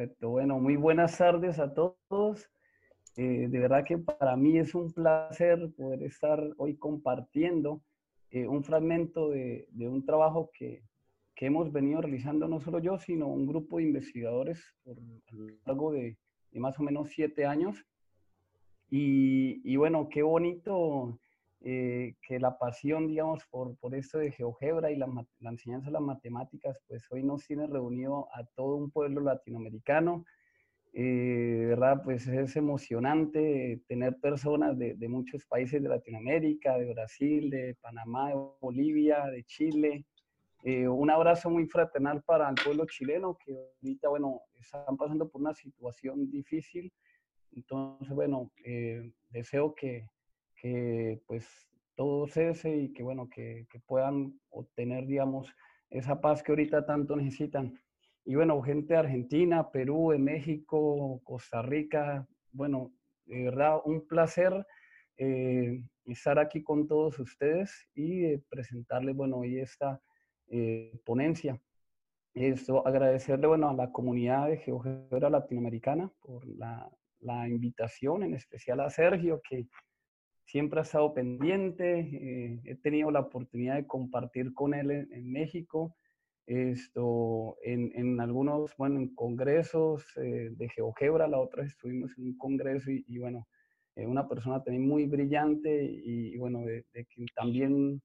Perfecto. Bueno, muy buenas tardes a todos. Eh, de verdad que para mí es un placer poder estar hoy compartiendo eh, un fragmento de, un trabajo que, hemos venido realizando no solo yo, sino un grupo de investigadores por, a lo largo de, más o menos siete años. Y, y bueno, qué bonito eh, que la pasión, digamos, por, por esto de GeoGebra y la, la, enseñanza de las matemáticas, pues hoy nos tiene reunido a todo un pueblo latinoamericano. Eh, ¿Verdad? Pues es emocionante tener personas de, de, muchos países de Latinoamérica, de Brasil, de Panamá, de Bolivia, de Chile. Eh, un abrazo muy fraternal para el pueblo chileno que ahorita, bueno, están pasando por una situación difícil. Entonces, bueno, deseo que, que pues todo cese y que bueno, que, puedan obtener, digamos, esa paz que ahorita tanto necesitan. Y bueno, gente de Argentina, Perú, de México, Costa Rica, bueno, de verdad un placer eh, estar aquí con todos ustedes y presentarles, bueno, hoy esta eh, ponencia. Esto, agradecerle, bueno, a la comunidad de GeoGebra Latinoamericana por la, la invitación, en especial a Sergio, que siempre ha estado pendiente. Eh, he tenido la oportunidad de compartir con él en, México, esto, en, en, algunos, bueno, en congresos eh, de GeoGebra, la otra estuvimos en un congreso y, bueno, eh, una persona también muy brillante y, bueno, de, quien también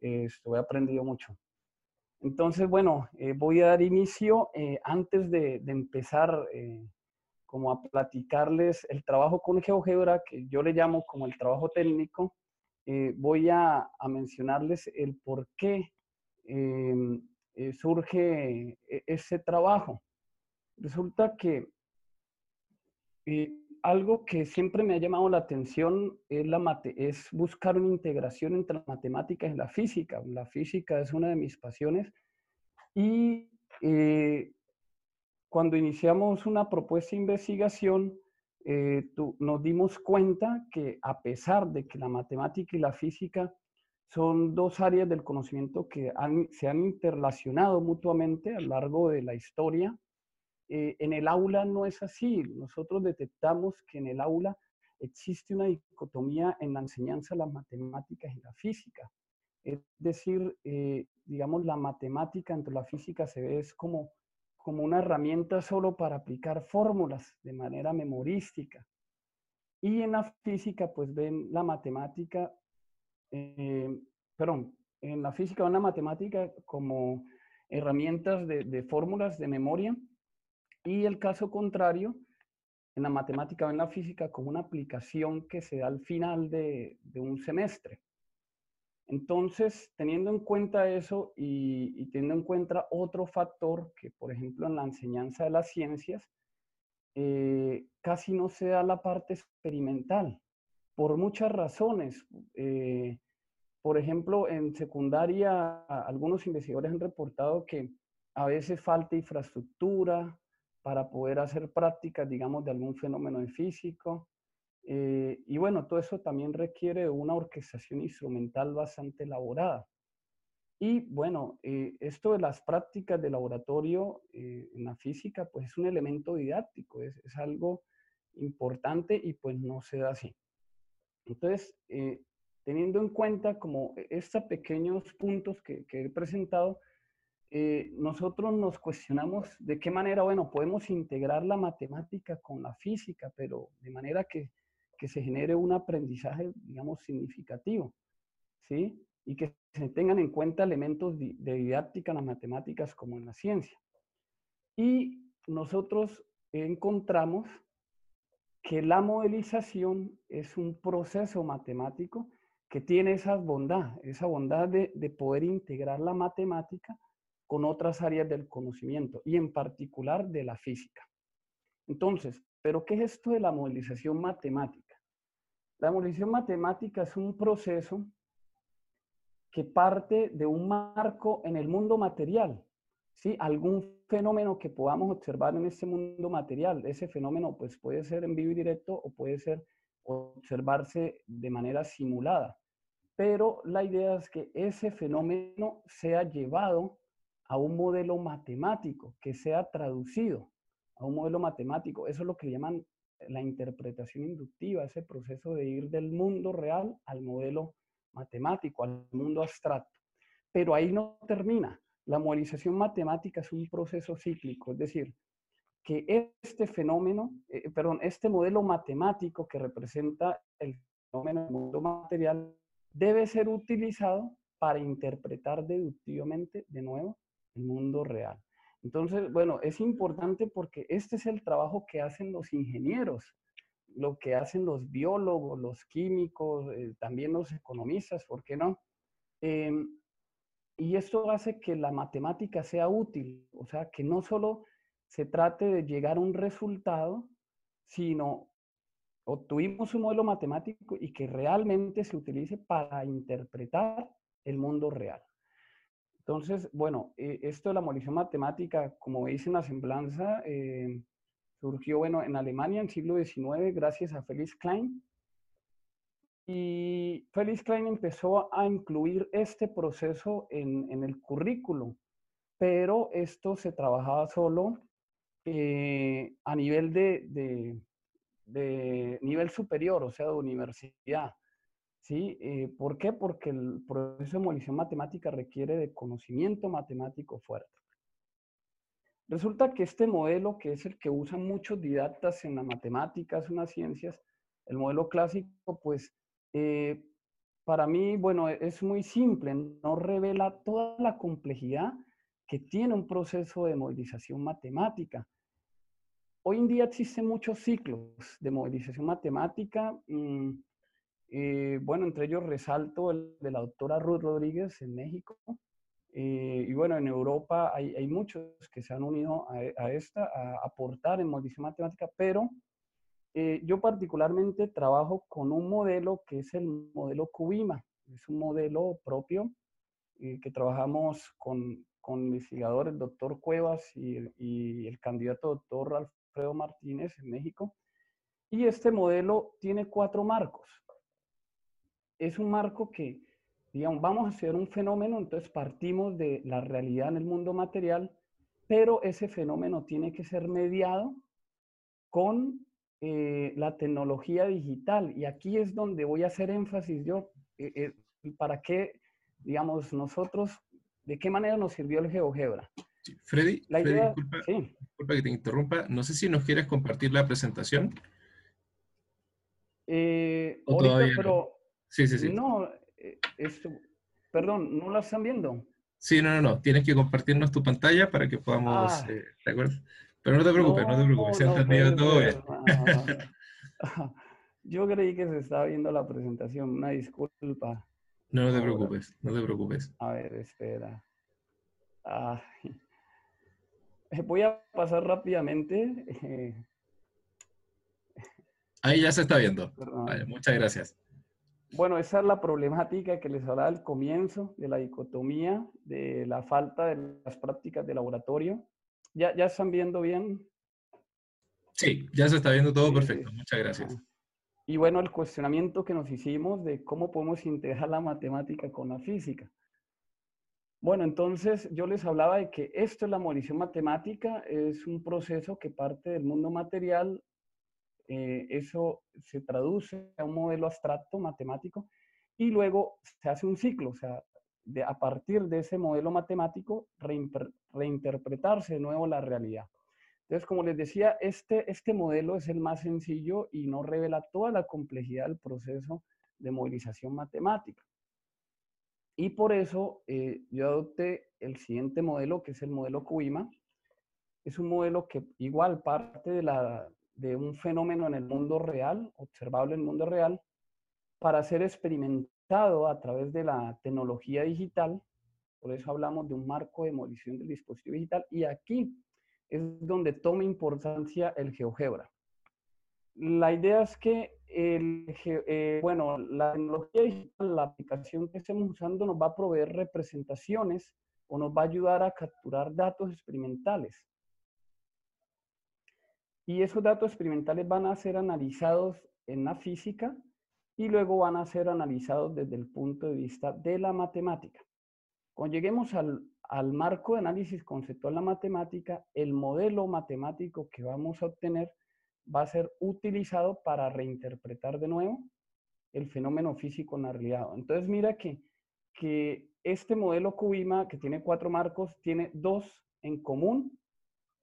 estoy aprendido mucho. Entonces, bueno, voy a dar inicio. antes de, de empezar como a platicarles el trabajo con GeoGebra, que yo le llamo como el trabajo técnico, eh, voy a, mencionarles el por qué em, eh, surge e, ese trabajo. Resulta que eh, algo que siempre me ha llamado la atención es, la mate es buscar una integración entre la matemática y la física. La física es una de mis pasiones y cuando iniciamos una propuesta de investigación, eh, nos dimos cuenta que a pesar de que la matemática y la física son dos áreas del conocimiento que se han interrelacionado mutuamente a lo largo de la historia, eh, en el aula no es así. Nosotros detectamos que en el aula existe una dicotomía en la enseñanza de las matemáticas y la física. Es decir, eh, digamos, la matemática entre la física se ve como como una herramienta solo para aplicar fórmulas de manera memorística. Y en la física, pues ven la matemática, eh, perdón, en la física ven la matemática como herramientas de, fórmulas de memoria y el caso contrario, en la matemática ven la física como una aplicación que se da al final de un semestre. Entonces, teniendo en cuenta eso y, teniendo en cuenta otro factor que, por ejemplo, en la enseñanza de las ciencias, eh, casi no se da la parte experimental, por muchas razones. Eh, por ejemplo, en secundaria, algunos investigadores han reportado que a veces falta infraestructura para poder hacer prácticas, digamos, de algún fenómeno físico. Eh, y bueno, todo eso también requiere una orquestación instrumental bastante elaborada. Y bueno, eh, esto de las prácticas de laboratorio eh, en la física, pues es un elemento didáctico, es, es, algo importante y pues no se da así. Entonces, teniendo en cuenta como estos pequeños puntos que, que he presentado, nosotros nos cuestionamos de qué manera, bueno, podemos integrar la matemática con la física, pero de manera que que se genere un aprendizaje, digamos, significativo, ¿sí? Y que se tengan en cuenta elementos de didáctica en las matemáticas como en la ciencia. Y nosotros encontramos que la modelización es un proceso matemático que tiene esa bondad, esa bondad de, de poder integrar la matemática con otras áreas del conocimiento y en particular de la física. Entonces, ¿pero qué es esto de la modelización matemática? La modelización matemática es un proceso que parte de un marco en el mundo material, ¿sí? Algún fenómeno que podamos observar en este mundo material. Ese fenómeno pues, puede ser en vivo y directo o puede ser observarse de manera simulada. Pero la idea es que ese fenómeno sea llevado a un modelo matemático, que sea traducido a un modelo matemático. Eso es lo que llaman la interpretación inductiva, ese proceso de ir del mundo real al modelo matemático, al mundo abstracto. Pero ahí no termina. La modelización matemática es un proceso cíclico, es decir, que este fenómeno, eh, perdón, este modelo matemático que representa el fenómeno del mundo material debe ser utilizado para interpretar deductivamente de nuevo el mundo real. Entonces, bueno, es importante porque este es el trabajo que hacen los ingenieros, lo que hacen los biólogos, los químicos, eh, también los economistas, ¿por qué no? Em, y esto hace que la matemática sea útil, o sea, que no solo se trate de llegar a un resultado, sino obtuvimos un modelo matemático y que realmente se utilice para interpretar el mundo real. Entonces, bueno, eh, esto de la modelización matemática, como dice en la semblanza, eh, surgió bueno, en Alemania en el siglo XIX gracias a Felix Klein. Y Felix Klein empezó a incluir este proceso en, el currículo, pero esto se trabajaba solo eh, a nivel de, nivel superior, o sea, de universidad. ¿Sí? Eh, ¿Por qué? Porque el proceso de movilización matemática requiere de conocimiento matemático fuerte. Resulta que este modelo, que es el que usan muchos didactas en las matemáticas, en las ciencias, el modelo clásico, pues eh, para mí, bueno, es muy simple, no revela toda la complejidad que tiene un proceso de movilización matemática. Hoy en día existen muchos ciclos de movilización matemática. Mm, eh, bueno, entre ellos resalto el de la doctora Ruth Rodríguez en México. Eh, y bueno, en Europa hay, muchos que se han unido a, a, esta, a aportar en movilización matemática, pero eh, yo particularmente trabajo con un modelo que es el modelo Cubima. Es un modelo propio que trabajamos con, con investigadores, el doctor Cuevas y, y el candidato doctor Alfredo Martínez en México. Y este modelo tiene cuatro marcos es un marco que, digamos, vamos a hacer un fenómeno, entonces partimos de la realidad en el mundo material, pero ese fenómeno tiene que ser mediado con eh, la tecnología digital. Y aquí es donde voy a hacer énfasis yo, eh, eh, para qué, digamos, nosotros, de qué manera nos sirvió el GeoGebra. Freddy, disculpa, disculpa, que te interrumpa. No sé si nos quieres compartir la presentación. ahorita, pero Sí, sí, sí. No, eh, esto, perdón, ¿no la están viendo? Sí, no, no, no. Tienes que compartirnos tu pantalla para que podamos, ah. eh, ¿de acuerdo? Pero no te preocupes, no, te preocupes, se ha entendido todo bien. Yo creí que se estaba viendo la presentación, una disculpa. No, no te preocupes, no te preocupes. A ver, espera. Voy a pasar rápidamente. Ahí ya se está viendo. Vale, muchas gracias. Bueno, esa es la problemática que les hablaba al comienzo de la dicotomía, de la falta de las prácticas de laboratorio. ¿Ya, ya están viendo bien? Sí, ya se está viendo todo perfecto. Muchas gracias. Y bueno, el cuestionamiento que nos hicimos de cómo podemos integrar la matemática con la física. Bueno, entonces yo les hablaba de que esto es la movilización matemática, es un proceso que parte del mundo material eh, eso se traduce a un modelo abstracto matemático y luego se hace un ciclo, o sea, de, a partir de ese modelo matemático reinterpretarse de nuevo la realidad. Entonces, como les decía, este, este modelo es el más sencillo y no revela toda la complejidad del proceso de movilización matemática. Y por eso eh, yo adopté el siguiente modelo, que es el modelo CUIMA. Es un modelo que igual parte de la, de un fenómeno en el mundo real, observable en el mundo real, para ser experimentado a través de la tecnología digital. Por eso hablamos de un marco de movilización del dispositivo digital. Y aquí es donde toma importancia el GeoGebra. La idea es que eh, bueno, la tecnología digital, la aplicación que estemos usando nos va a proveer representaciones o nos va a ayudar a capturar datos experimentales y esos datos experimentales van a ser analizados en la física y luego van a ser analizados desde el punto de vista de la matemática. Cuando lleguemos al, al marco de análisis conceptual la matemática, el modelo matemático que vamos a obtener va a ser utilizado para reinterpretar de nuevo el fenómeno físico en la. Entonces mira que, que este modelo Cubima, que tiene cuatro marcos, tiene dos en común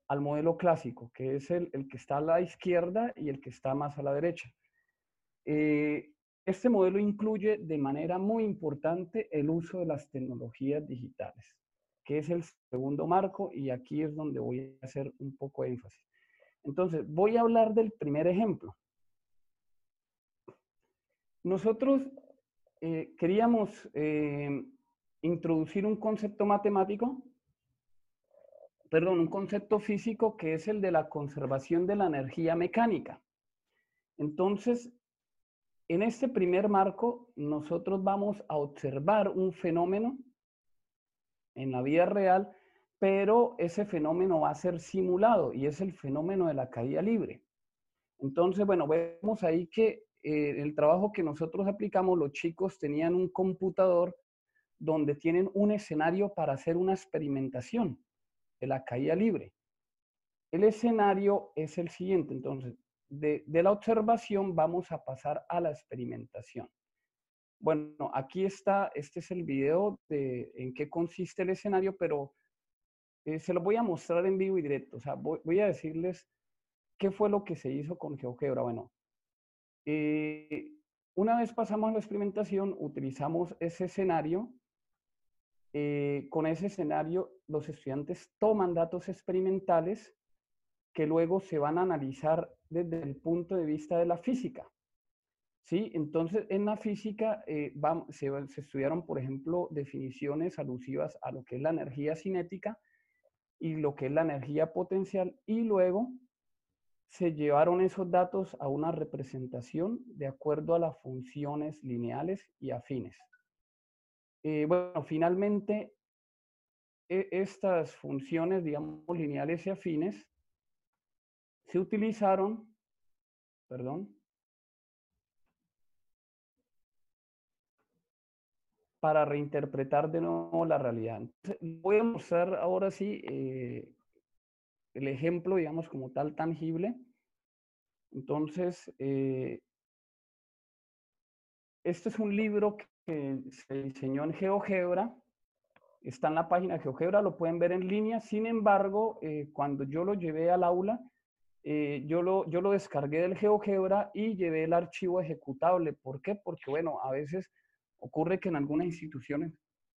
al modelo clásico, que es el, que está a la izquierda y el que está más a la derecha. Eh, este modelo incluye de manera muy importante el uso de las tecnologías digitales, que es el segundo marco y aquí es donde voy a hacer un poco de énfasis. Entonces, voy a hablar del primer ejemplo. Nosotros eh, queríamos eh, introducir un concepto matemático, perdón, un concepto físico que es el de la conservación de la energía mecánica. Entonces, en este primer marco, nosotros vamos a observar un fenómeno en la vida real, pero ese fenómeno va a ser simulado y es el fenómeno de la caída libre. Entonces, bueno, vemos ahí que eh, el trabajo que nosotros aplicamos, los chicos tenían un computador donde tienen un escenario para hacer una experimentación de la caída libre. El escenario es el siguiente, entonces, de, la observación vamos a pasar a la experimentación. Bueno, aquí está, este es el video de en qué consiste el escenario, pero eh, se lo voy a mostrar en vivo y directo. O sea, voy, a decirles qué fue lo que se hizo con GeoGebra. Bueno, eh, una vez pasamos a la experimentación, utilizamos ese escenario eh, con ese escenario, los estudiantes toman datos experimentales que luego se van a analizar desde el punto de vista de la física. ¿Sí? Entonces, en la física eh, se, estudiaron, por ejemplo, definiciones alusivas a lo que es la energía cinética y lo que es la energía potencial, y luego se llevaron esos datos a una representación de acuerdo a las funciones lineales y afines. Eh, bueno, finalmente, e, estas funciones, digamos, lineales y afines, se utilizaron, perdón, para reinterpretar de nuevo la realidad. voy a mostrar ahora sí eh, el ejemplo, digamos, como tal tangible. Entonces, eh, este es un libro que que se diseñó en GeoGebra, está en la página GeoGebra, lo pueden ver en línea. Sin embargo, eh, cuando yo lo llevé al aula, eh, yo, lo, yo lo descargué del GeoGebra y llevé el archivo ejecutable. ¿Por qué? Porque, bueno, a veces ocurre que en algunas instituciones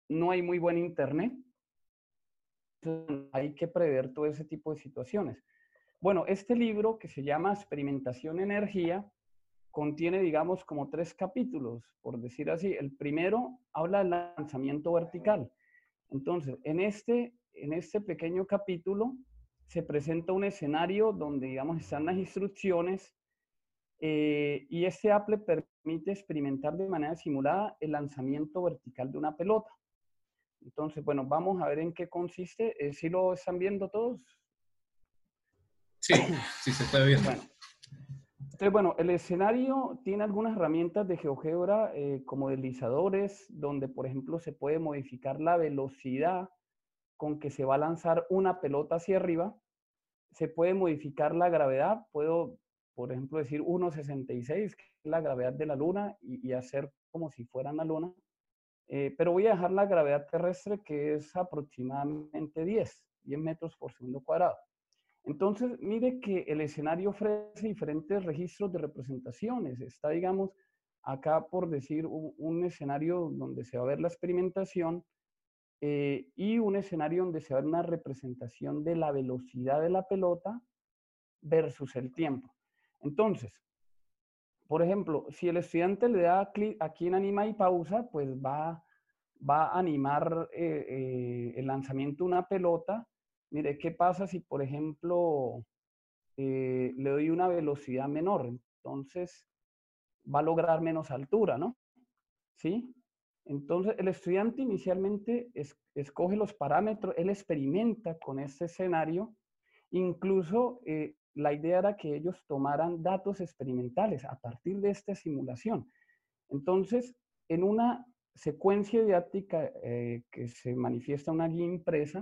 no hay muy buen internet. Hay que prever todo ese tipo de situaciones. Bueno, este libro que se llama Experimentación Energía contiene, digamos, como tres capítulos, por decir así. El primero habla del lanzamiento vertical. Entonces, en este, en este pequeño capítulo se presenta un escenario donde, digamos, están las instrucciones eh, y este Apple permite experimentar de manera simulada el lanzamiento vertical de una pelota. Entonces, bueno, vamos a ver en qué consiste. Eh, ¿Sí lo están viendo todos? Sí, sí se está viendo. Bueno, el escenario tiene algunas herramientas de GeoGebra eh, como deslizadores, donde, por ejemplo, se puede modificar la velocidad con que se va a lanzar una pelota hacia arriba. Se puede modificar la gravedad. Puedo, por ejemplo, decir 1.66, que es la gravedad de la Luna, y, hacer como si fuera una Luna. Eh, pero voy a dejar la gravedad terrestre, que es aproximadamente 10, 10 metros por segundo cuadrado. Entonces, mire que el escenario ofrece diferentes registros de representaciones. Está, digamos, acá por decir un, escenario donde se va a ver la experimentación eh, y un escenario donde se va a ver una representación de la velocidad de la pelota versus el tiempo. Entonces, por ejemplo, si el estudiante le da clic aquí en anima y pausa, pues va, va a animar eh, eh, el lanzamiento de una pelota Mire, ¿qué pasa si, por ejemplo, eh, le doy una velocidad menor? Entonces, va a lograr menos altura, ¿no? ¿Sí? Entonces, el estudiante inicialmente escoge los parámetros, él experimenta con este escenario. Incluso eh, la idea era que ellos tomaran datos experimentales a partir de esta simulación. Entonces, en una secuencia didáctica eh, que se manifiesta una guía impresa,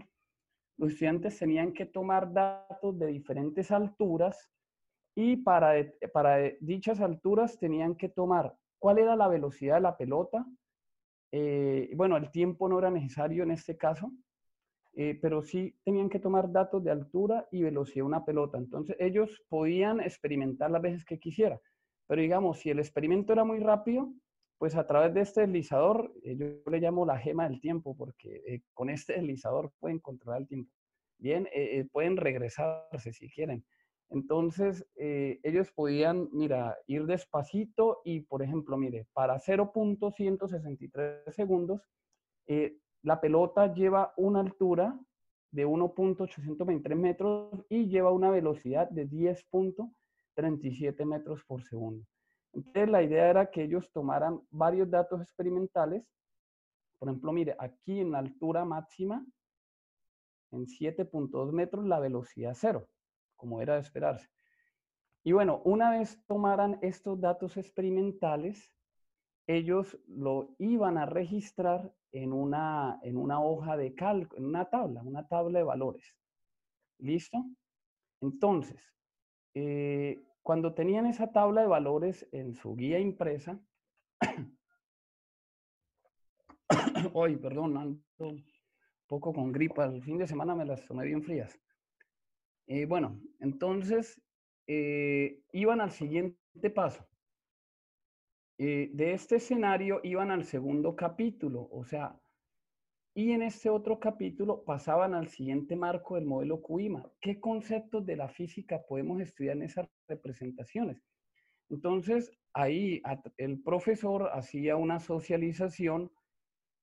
los estudiantes tenían que tomar datos de diferentes alturas y para, para dichas alturas tenían que tomar cuál era la velocidad de la pelota. Eh, bueno, el tiempo no era necesario en este caso, eh, pero sí tenían que tomar datos de altura y velocidad de una pelota. Entonces ellos podían experimentar las veces que quisieran. Pero digamos, si el experimento era muy rápido, pues a través de este deslizador, eh, yo le llamo la gema del tiempo, porque con este deslizador pueden controlar el tiempo. Bien, pueden regresarse si quieren. Entonces, eh, ellos podían, mira, ir despacito y, por ejemplo, mire, para 0.163 segundos, eh, la pelota lleva una altura de 1.823 metros y lleva una velocidad de 10.37 metros por segundo. Entonces, la idea era que ellos tomaran varios datos experimentales. Por ejemplo, mire, aquí en la altura máxima, en 7.2 metros, la velocidad cero como era de esperarse. Y bueno, una vez tomaran estos datos experimentales, ellos lo iban a registrar en una, en una hoja de cálculo, en una tabla, una tabla de valores. ¿Listo? Entonces, eh, cuando tenían esa tabla de valores en su guía impresa, hoy, perdón, un poco con gripa, el fin de semana me las tomé bien frías. Eh, bueno, entonces eh, iban al siguiente paso. Eh, de este escenario iban al segundo capítulo, o sea, y en este otro capítulo pasaban al siguiente marco del modelo CUIMA. ¿Qué conceptos de la física podemos estudiar en esas representaciones? Entonces, ahí el profesor hacía una socialización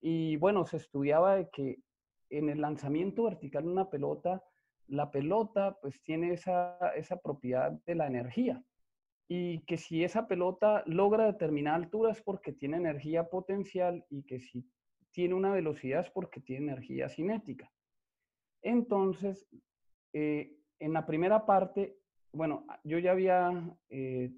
y bueno, se estudiaba de que en el lanzamiento vertical de una pelota, la pelota pues tiene esa, propiedad de la energía y que si esa pelota logra determinada altura es porque tiene energía potencial y que si tiene una velocidad porque tiene energía cinética. Entonces, eh, en la primera parte, bueno, yo ya había eh,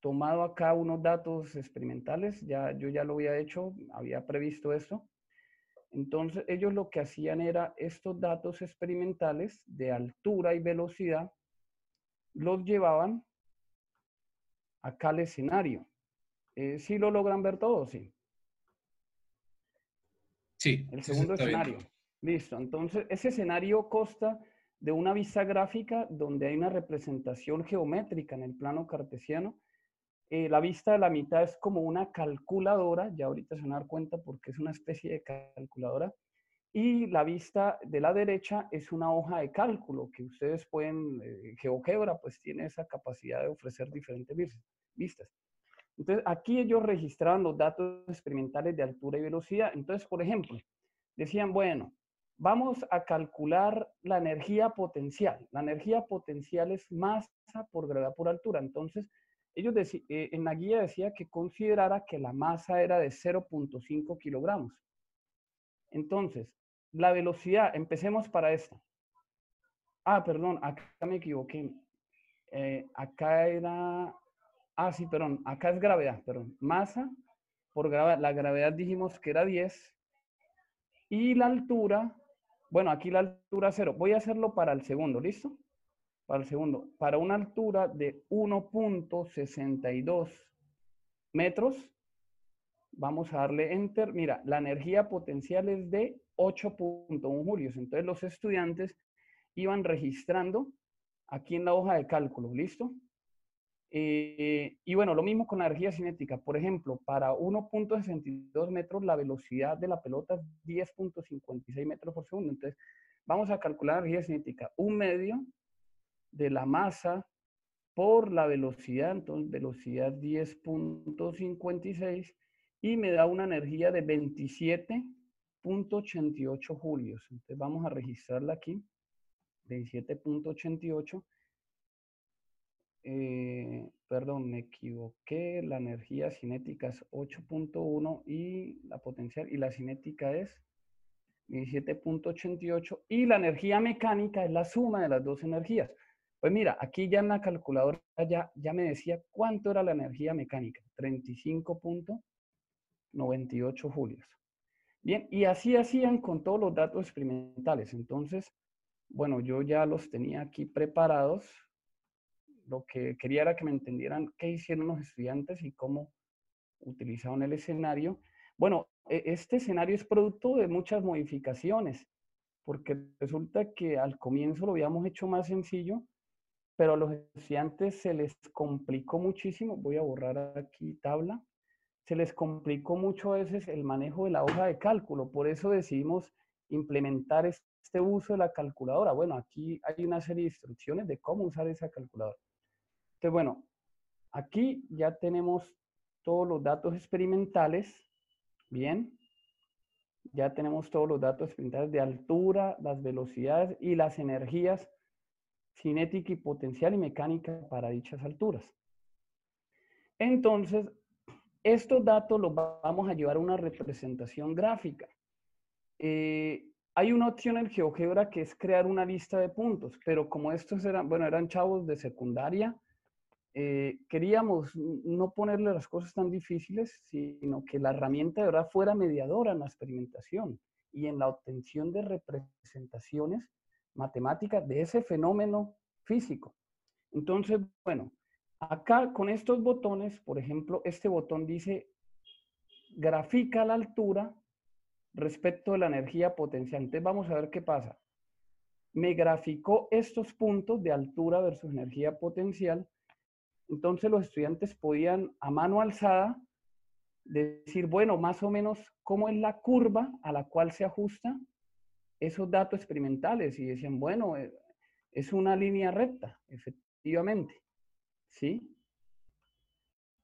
tomado acá unos datos experimentales, ya, yo ya lo había hecho, había previsto esto. Entonces, ellos lo que hacían era estos datos experimentales de altura y velocidad, los llevaban acá al escenario. Eh, ¿Sí lo logran ver todo? Sí. Sí. El segundo escenario. Listo. Entonces, ese escenario consta de una vista gráfica donde hay una representación geométrica en el plano cartesiano eh, la vista de la mitad es como una calculadora, ya ahorita se van a dar cuenta porque es una especie de calculadora, y la vista de la derecha es una hoja de cálculo que ustedes pueden, eh, GeoGebra pues tiene esa capacidad de ofrecer diferentes vistas. Entonces aquí ellos registraban los datos experimentales de altura y velocidad. Entonces, por ejemplo, decían, bueno, vamos a calcular la energía potencial. La energía potencial es masa por gravedad por altura. Entonces, ellos eh, en la guía decía que considerara que la masa era de 0.5 kilogramos. Entonces, la velocidad, empecemos para esto. Ah, perdón, acá me equivoqué. Eh, acá era, ah, sí, perdón, acá es gravedad, perdón. Masa por gravedad, la gravedad dijimos que era 10. Y la altura, bueno, aquí la altura 0. Voy a hacerlo para el segundo, ¿listo? para el segundo, para una altura de 1.62 metros, vamos a darle enter. Mira, la energía potencial es de 8.1 julios. Entonces los estudiantes iban registrando aquí en la hoja de cálculo, ¿listo? Eh, y bueno, lo mismo con la energía cinética. Por ejemplo, para 1.62 metros la velocidad de la pelota es 10.56 metros por segundo. Entonces, vamos a calcular la energía cinética. Un medio de la masa por la velocidad, entonces velocidad 10.56 y me da una energía de 27.88 julios. Entonces vamos a registrarla aquí, 27.88. Eh, perdón, me equivoqué, la energía cinética es 8.1 y la potencial y la cinética es 17.88 y la energía mecánica es la suma de las dos energías. Pues mira, aquí ya en la calculadora ya, ya me decía cuánto era la energía mecánica. 35 98 julios. Bien, y así hacían con todos los datos experimentales. Entonces, bueno, yo ya los tenía aquí preparados. Lo que quería era que me entendieran qué hicieron los estudiantes y cómo utilizaron el escenario. Bueno, e, este escenario es producto de muchas modificaciones, porque resulta que al comienzo lo habíamos hecho más sencillo, pero a los estudiantes se les complicó muchísimo. Voy a borrar aquí tabla. Se les complicó mucho a veces el manejo de la hoja de cálculo. Por eso decidimos implementar este uso de la calculadora. Bueno, aquí hay una serie de instrucciones de cómo usar esa calculadora. Entonces, bueno, aquí ya tenemos todos los datos experimentales. Bien. Ya tenemos todos los datos experimentales de altura, las velocidades y las energías cinética y potencial y mecánica para dichas alturas. Entonces, estos datos los vamos a llevar a una representación gráfica. Eh, hay una opción en GeoGebra que es crear una lista de puntos, pero como estos eran, bueno, eran chavos de secundaria, eh, queríamos no ponerle las cosas tan difíciles, sino que la herramienta de verdad fuera mediadora en la experimentación y en la obtención de representaciones matemáticas de ese fenómeno físico. Entonces, bueno, acá con estos botones, por ejemplo, este botón dice grafica la altura respecto de la energía potencial. Entonces vamos a ver qué pasa. Me graficó estos puntos de altura versus energía potencial. Entonces los estudiantes podían a mano alzada decir, bueno, más o menos cómo es la curva a la cual se ajusta esos datos experimentales y decían, bueno, eh, es una línea recta, efectivamente, ¿sí?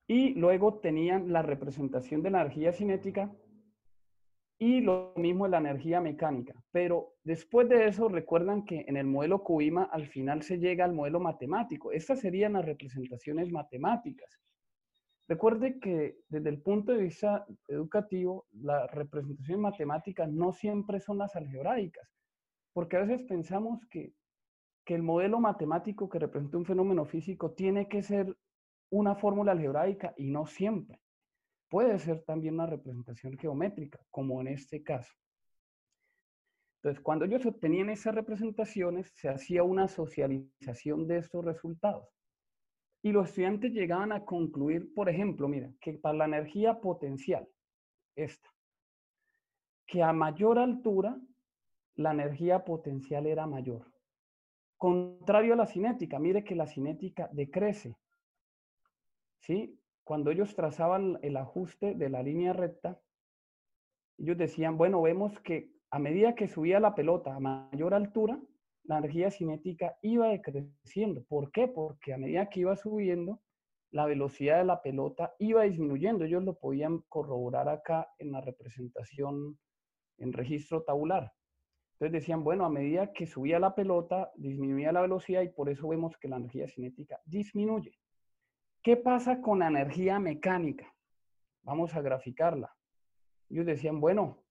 Y luego tenían la representación de la energía cinética y lo mismo de la energía mecánica. Pero después de eso, recuerdan que en el modelo CUIMA al final se llega al modelo matemático. Estas serían las representaciones matemáticas. Recuerde que desde el punto de vista educativo, las representaciones matemáticas no siempre son las algebraicas, porque a veces pensamos que, que el modelo matemático que representa un fenómeno físico tiene que ser una fórmula algebraica y no siempre. Puede ser también una representación geométrica, como en este caso. Entonces, cuando ellos obtenían esas representaciones, se hacía una socialización de estos resultados. Y los estudiantes llegaban a concluir, por ejemplo, mira, que para la energía potencial, esta, que a mayor altura la energía potencial era mayor. Contrario a la cinética, mire que la cinética decrece. ¿Sí? Cuando ellos trazaban el ajuste de la línea recta, ellos decían, bueno, vemos que a medida que subía la pelota a mayor altura, la energía cinética iba decreciendo. ¿Por qué? Porque a medida que iba subiendo, la velocidad de la pelota iba disminuyendo. Ellos lo podían corroborar acá en la representación en registro tabular. Entonces decían, bueno, a medida que subía la pelota, disminuía la velocidad y por eso vemos que la energía cinética disminuye. ¿Qué pasa con la energía mecánica? Vamos a graficarla. Ellos decían, bueno,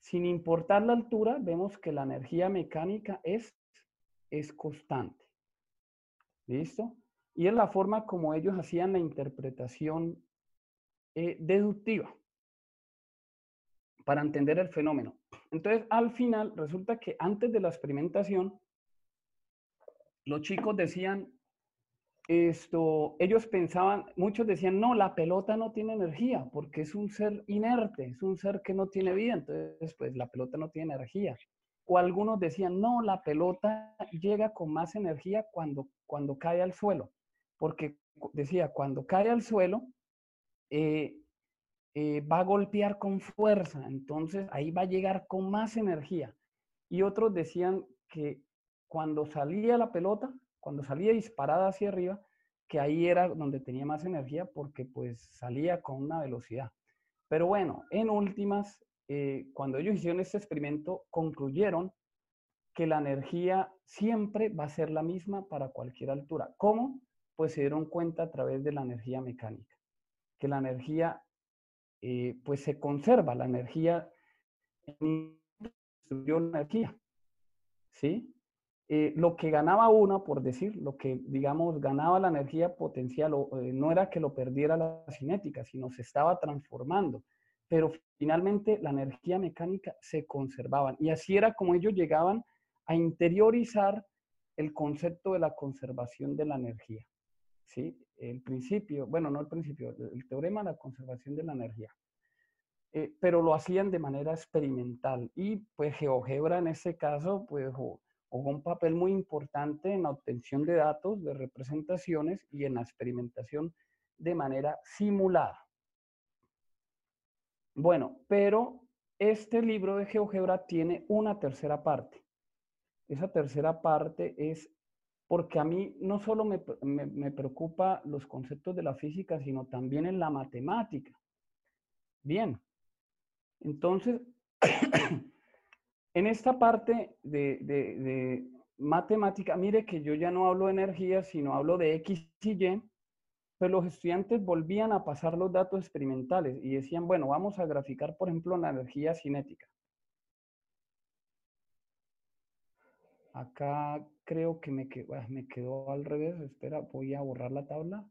sin importar la altura, vemos que la energía mecánica es, es constante. ¿Listo? Y es la forma como ellos hacían la interpretación eh, deductiva para entender el fenómeno. Entonces, al final, resulta que antes de la experimentación, los chicos decían, esto, ellos pensaban, muchos decían, no, la pelota no tiene energía porque es un ser inerte, es un ser que no tiene vida, entonces pues la pelota no tiene energía. O algunos decían, no, la pelota llega con más energía cuando, cuando cae al suelo, porque decía, cuando cae al suelo, eh, eh, va a golpear con fuerza, entonces ahí va a llegar con más energía. Y otros decían que cuando salía la pelota, cuando salía disparada hacia arriba, que ahí era donde tenía más energía porque pues salía con una velocidad. Pero bueno, en últimas, eh, cuando ellos hicieron este experimento, concluyeron que la energía siempre va a ser la misma para cualquier altura. ¿Cómo? Pues se dieron cuenta a través de la energía mecánica, que la energía eh, pues se conserva, la energía en energía, ¿sí? Eh, lo que ganaba una, por decir, lo que, digamos, ganaba la energía potencial, eh, no era que lo perdiera la cinética, sino se estaba transformando. pero finalmente la energía mecánica se conservaba. Y así era como ellos llegaban a interiorizar el concepto de la conservación de la energía. ¿sí? El principio, bueno, no el principio, el teorema de la conservación de la energía. Eh, pero lo hacían de manera experimental y pues GeoGebra en ese caso pues jugó, un papel muy importante en la obtención de datos, de representaciones y en la experimentación de manera simulada. Bueno, pero este libro de GeoGebra tiene una tercera parte. Esa tercera parte es porque a mí no solo me, me, preocupa los conceptos de la física, sino también en la matemática. Bien, entonces, en esta parte de, matemática, mire que yo ya no hablo de energía, sino hablo de X y Y, pero los estudiantes volvían a pasar los datos experimentales y decían, bueno, vamos a graficar, por ejemplo, la energía cinética. Acá creo que me quedó, ah, me quedó al revés. Espera, voy a borrar la tabla.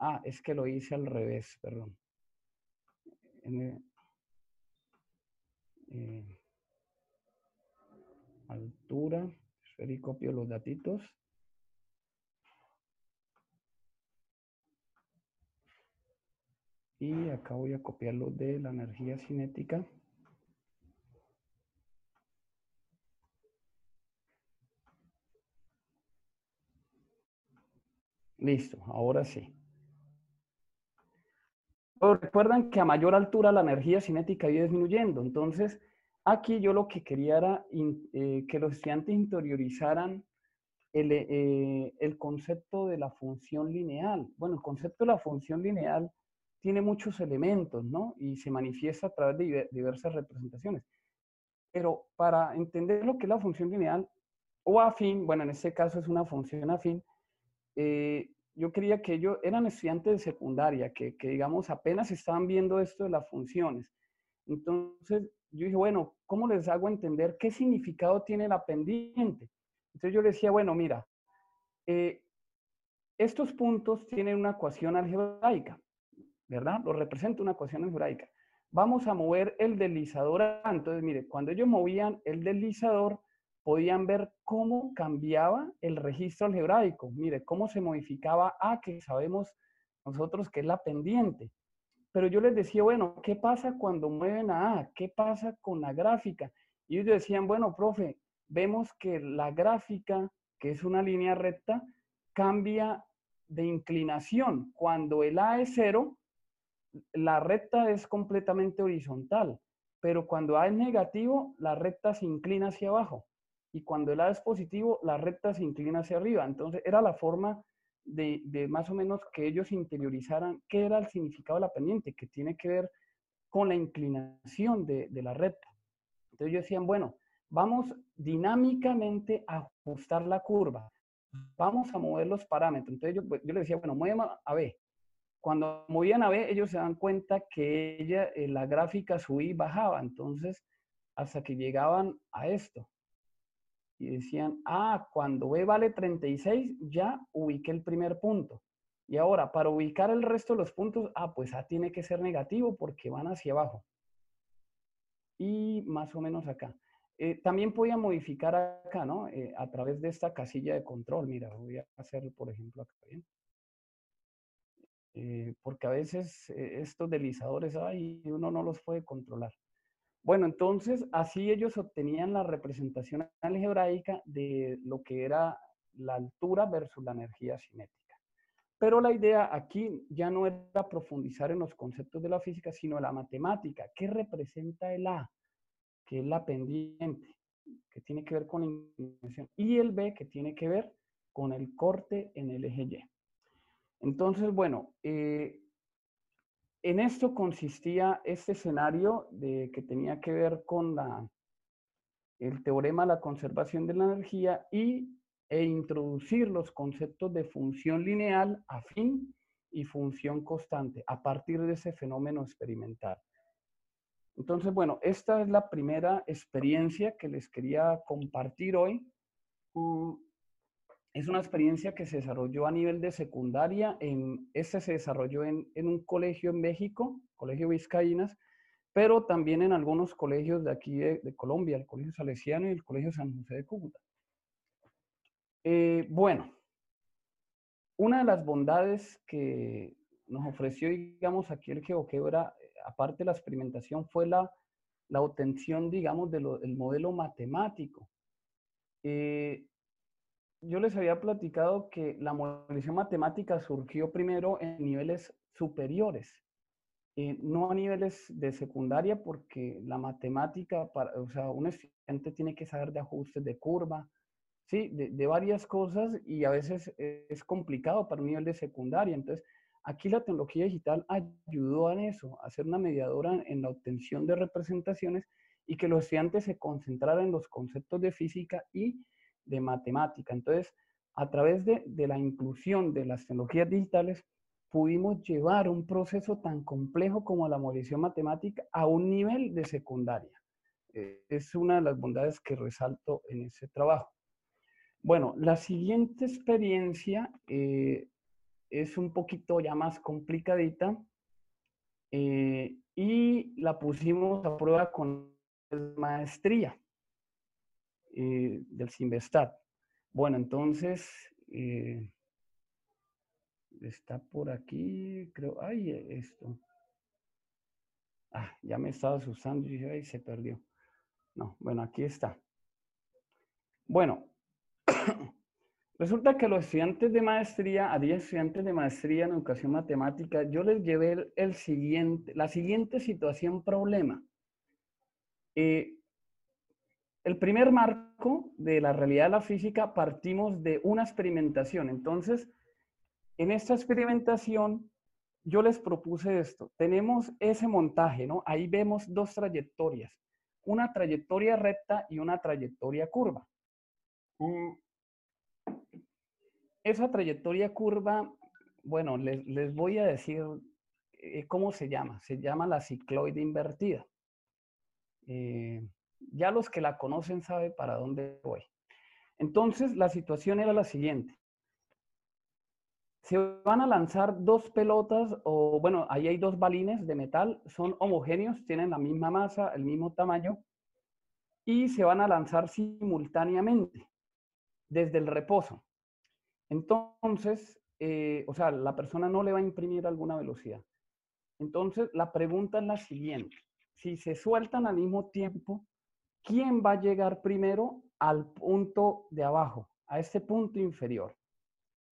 Ah, es que lo hice al revés, perdón. Eh, altura, y copio los datitos. Y acá voy a copiarlo de la energía cinética. Listo, ahora sí. Recuerdan que a mayor altura la energía cinética iba disminuyendo. Entonces, aquí yo lo que quería era eh, que los estudiantes interiorizaran el, eh, el, concepto de la función lineal. Bueno, el concepto de la función lineal tiene muchos elementos, ¿no? Y se manifiesta a través de diversas representaciones. Pero para entender lo que es la función lineal o afín, bueno, en este caso es una función afín, eh, yo quería que ellos eran estudiantes de secundaria, que, que, digamos apenas estaban viendo esto de las funciones. Entonces yo dije, bueno, ¿cómo les hago entender qué significado tiene la pendiente? Entonces yo les decía, bueno, mira, eh, estos puntos tienen una ecuación algebraica, ¿verdad? Lo representa una ecuación algebraica. Vamos a mover el deslizador. Entonces, mire, cuando ellos movían el deslizador, podían ver cómo cambiaba el registro algebraico. Mire, cómo se modificaba A, que sabemos nosotros que es la pendiente. Pero yo les decía, bueno, ¿qué pasa cuando mueven a A? ¿Qué pasa con la gráfica? Y ellos decían, bueno, profe, vemos que la gráfica, que es una línea recta, cambia de inclinación. Cuando el A es cero, la recta es completamente horizontal, pero cuando A es negativo, la recta se inclina hacia abajo y cuando el A es positivo, la recta se inclina hacia arriba. Entonces era la forma de, más o menos que ellos interiorizaran qué era el significado de la pendiente, que tiene que ver con la inclinación de, la recta. Entonces ellos decían, bueno, vamos dinámicamente a ajustar la curva, vamos a mover los parámetros. Entonces yo, yo les decía, bueno, muevan a B. Cuando movían a B, ellos se dan cuenta que ella, eh, la gráfica subía y bajaba. Entonces, hasta que llegaban a esto y decían, ah, cuando B vale 36, ya ubiqué el primer punto. Y ahora, para ubicar el resto de los puntos, ah, pues A tiene que ser negativo porque van hacia abajo. Y más o menos acá. Eh, también podía modificar acá, ¿no? Eh, a través de esta casilla de control. Mira, voy a hacerlo, por ejemplo, acá, ¿bien? Eh, porque a veces estos deslizadores, ay, uno no los puede controlar. Bueno, entonces así ellos obtenían la representación algebraica de lo que era la altura versus la energía cinética. Pero la idea aquí ya no era profundizar en los conceptos de la física, sino la matemática. ¿Qué representa el A? Que es la pendiente, que tiene que ver con la inclinación. Y el B, que tiene que ver con el corte en el eje Y. Entonces, bueno, eh, en esto consistía este escenario de, que tenía que ver con el teorema de la conservación de la energía y, e introducir los conceptos de función lineal afín y función constante a partir de ese fenómeno experimental. Entonces, bueno, esta es la primera experiencia que les quería compartir hoy. Mm, es una experiencia que se desarrolló a nivel de secundaria. En, este se desarrolló en, un colegio en México, Colegio Vizcaínas, pero también en algunos colegios de aquí de, Colombia, el Colegio Salesiano y el Colegio San José de Cúcuta. Eh, bueno, una de las bondades que nos ofreció, digamos, aquí el GeoGeo era, aparte de la experimentación, fue la, la obtención, digamos, del modelo matemático. Eh, yo les había platicado que la modelización matemática surgió primero en niveles superiores, eh, no a niveles de secundaria, porque la matemática, para, o sea, un estudiante tiene que saber de ajustes de curva, sí, de, varias cosas y a veces es complicado para un nivel de secundaria. Entonces, aquí la tecnología digital ayudó a eso, a ser una mediadora en la obtención de representaciones y que los estudiantes se concentraran en los conceptos de física y de matemática. Entonces, a través de, la inclusión de las tecnologías digitales, pudimos llevar un proceso tan complejo como la modelización matemática a un nivel de secundaria. Eh, es una de las bondades que resalto en ese trabajo. Bueno, la siguiente experiencia eh, es un poquito ya más complicadita eh, y la pusimos a prueba con maestría. Eh, del Sinvestat. Bueno, entonces, eh, está por aquí, creo, ay, esto. Ah, ya me estaba asustando y se perdió. No, bueno, aquí está. Bueno, resulta que los estudiantes de maestría, a 10 estudiantes de maestría en educación matemática, yo les llevé el, siguiente, la siguiente situación problema. Eh, el primer marco de la realidad de la física partimos de una experimentación. Entonces, en esta experimentación, yo les propuse esto. Tenemos ese montaje, ¿no? Ahí vemos dos trayectorias, una trayectoria recta y una trayectoria curva. Esa trayectoria curva, bueno, les, voy a decir eh, cómo se llama. Se llama la cicloide invertida. Eh, ya los que la conocen saben para dónde voy. Entonces, la situación era la siguiente. Se van a lanzar dos pelotas, o bueno, ahí hay dos balines de metal, son homogéneos, tienen la misma masa, el mismo tamaño, y se van a lanzar simultáneamente desde el reposo. Entonces, eh, o sea, la persona no le va a imprimir alguna velocidad. Entonces, la pregunta es la siguiente. Si se sueltan al mismo tiempo, ¿quién va a llegar primero al punto de abajo, a este punto inferior?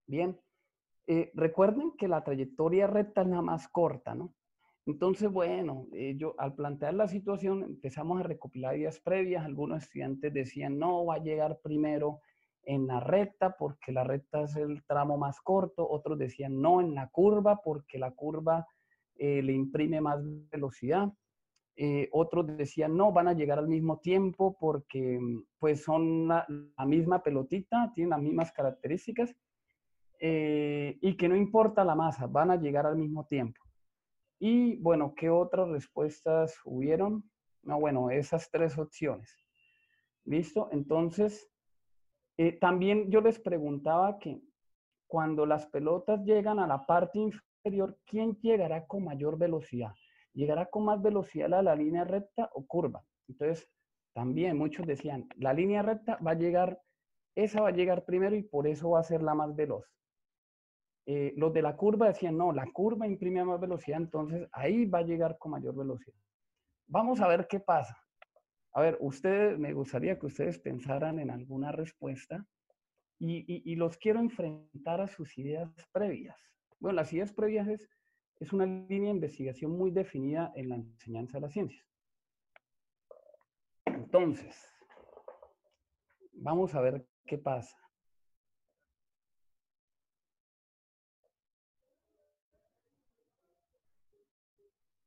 Bien, eh, recuerden que la trayectoria recta es la más corta, ¿no? Entonces, bueno, eh, yo al plantear la situación empezamos a recopilar ideas previas. Algunos estudiantes decían, no, va a llegar primero en la recta porque la recta es el tramo más corto. Otros decían, no, en la curva porque la curva eh, le imprime más velocidad. Eh, otros decían, no, van a llegar al mismo tiempo porque mm, pues son la, misma pelotita, tienen las mismas características eh, y que no importa la masa, van a llegar al mismo tiempo. Y bueno, ¿qué otras respuestas hubieron? No, bueno, esas tres opciones. ¿Listo? Entonces, eh, también yo les preguntaba que cuando las pelotas llegan a la parte inferior, ¿quién llegará con mayor velocidad? ¿Llegará con más velocidad a la línea recta o curva? Entonces, también muchos decían, la línea recta va a llegar, esa va a llegar primero y por eso va a ser la más veloz. Eh, los de la curva decían, no, la curva imprime más velocidad, entonces ahí va a llegar con mayor velocidad. Vamos a ver qué pasa. A ver, ustedes, me gustaría que ustedes pensaran en alguna respuesta y, y los quiero enfrentar a sus ideas previas. Bueno, las ideas previas es, es una línea de investigación muy definida en la enseñanza de las ciencias. Entonces, vamos a ver qué pasa.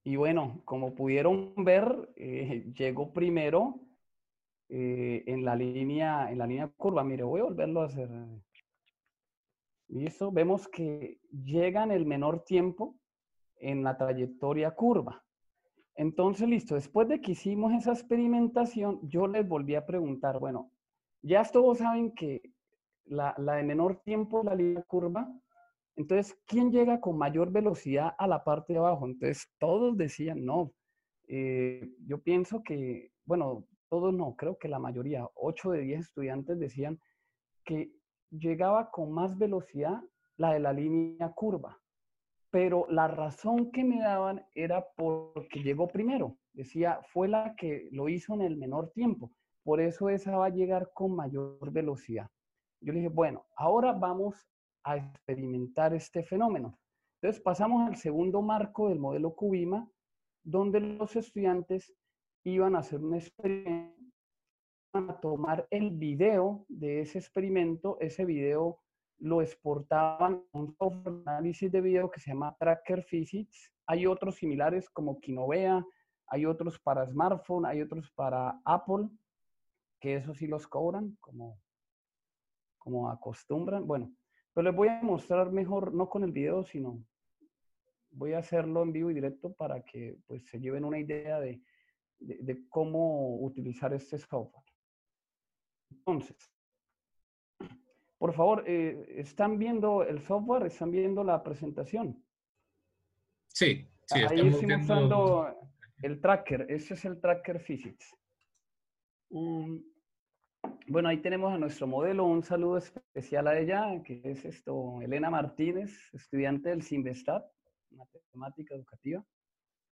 Y bueno, como pudieron ver, eh, llegó primero eh, en, la línea, en la línea curva. Mire, voy a volverlo a hacer. ¿Listo? Vemos que llega en el menor tiempo en la trayectoria curva. Entonces, listo, después de que hicimos esa experimentación, yo les volví a preguntar, bueno, ya todos saben que la, de menor tiempo, la línea curva. Entonces, ¿quién llega con mayor velocidad a la parte de abajo? Entonces, todos decían, no, eh, yo pienso que, bueno, todos no, creo que la mayoría, 8 de 10 estudiantes decían que llegaba con más velocidad la de la línea curva. Pero la razón que me daban era porque llegó primero. Decía, fue la que lo hizo en el menor tiempo. Por eso esa va a llegar con mayor velocidad. Yo le dije, bueno, ahora vamos a experimentar este fenómeno. Entonces pasamos al segundo marco del modelo Cubima, donde los estudiantes iban a hacer un experimento, iban a tomar el video de ese experimento, ese video lo exportaban a un software de análisis de video que se llama Tracker Physics. Hay otros similares como Kinovea, hay otros para smartphone, hay otros para Apple, que eso sí los cobran, como, como acostumbran. Bueno, pero les voy a mostrar mejor, no con el video, sino voy a hacerlo en vivo y directo para que pues, se lleven una idea de, de, cómo utilizar este software. Entonces, por favor, eh, ¿están viendo el software? ¿Están viendo la presentación? Sí, sí. Ahí estoy mostrando el tracker. Ese es el tracker physics. bueno, ahí tenemos a nuestro modelo. Un saludo especial a ella, que es esto, Elena Martínez, estudiante del Simvestat matemática educativa,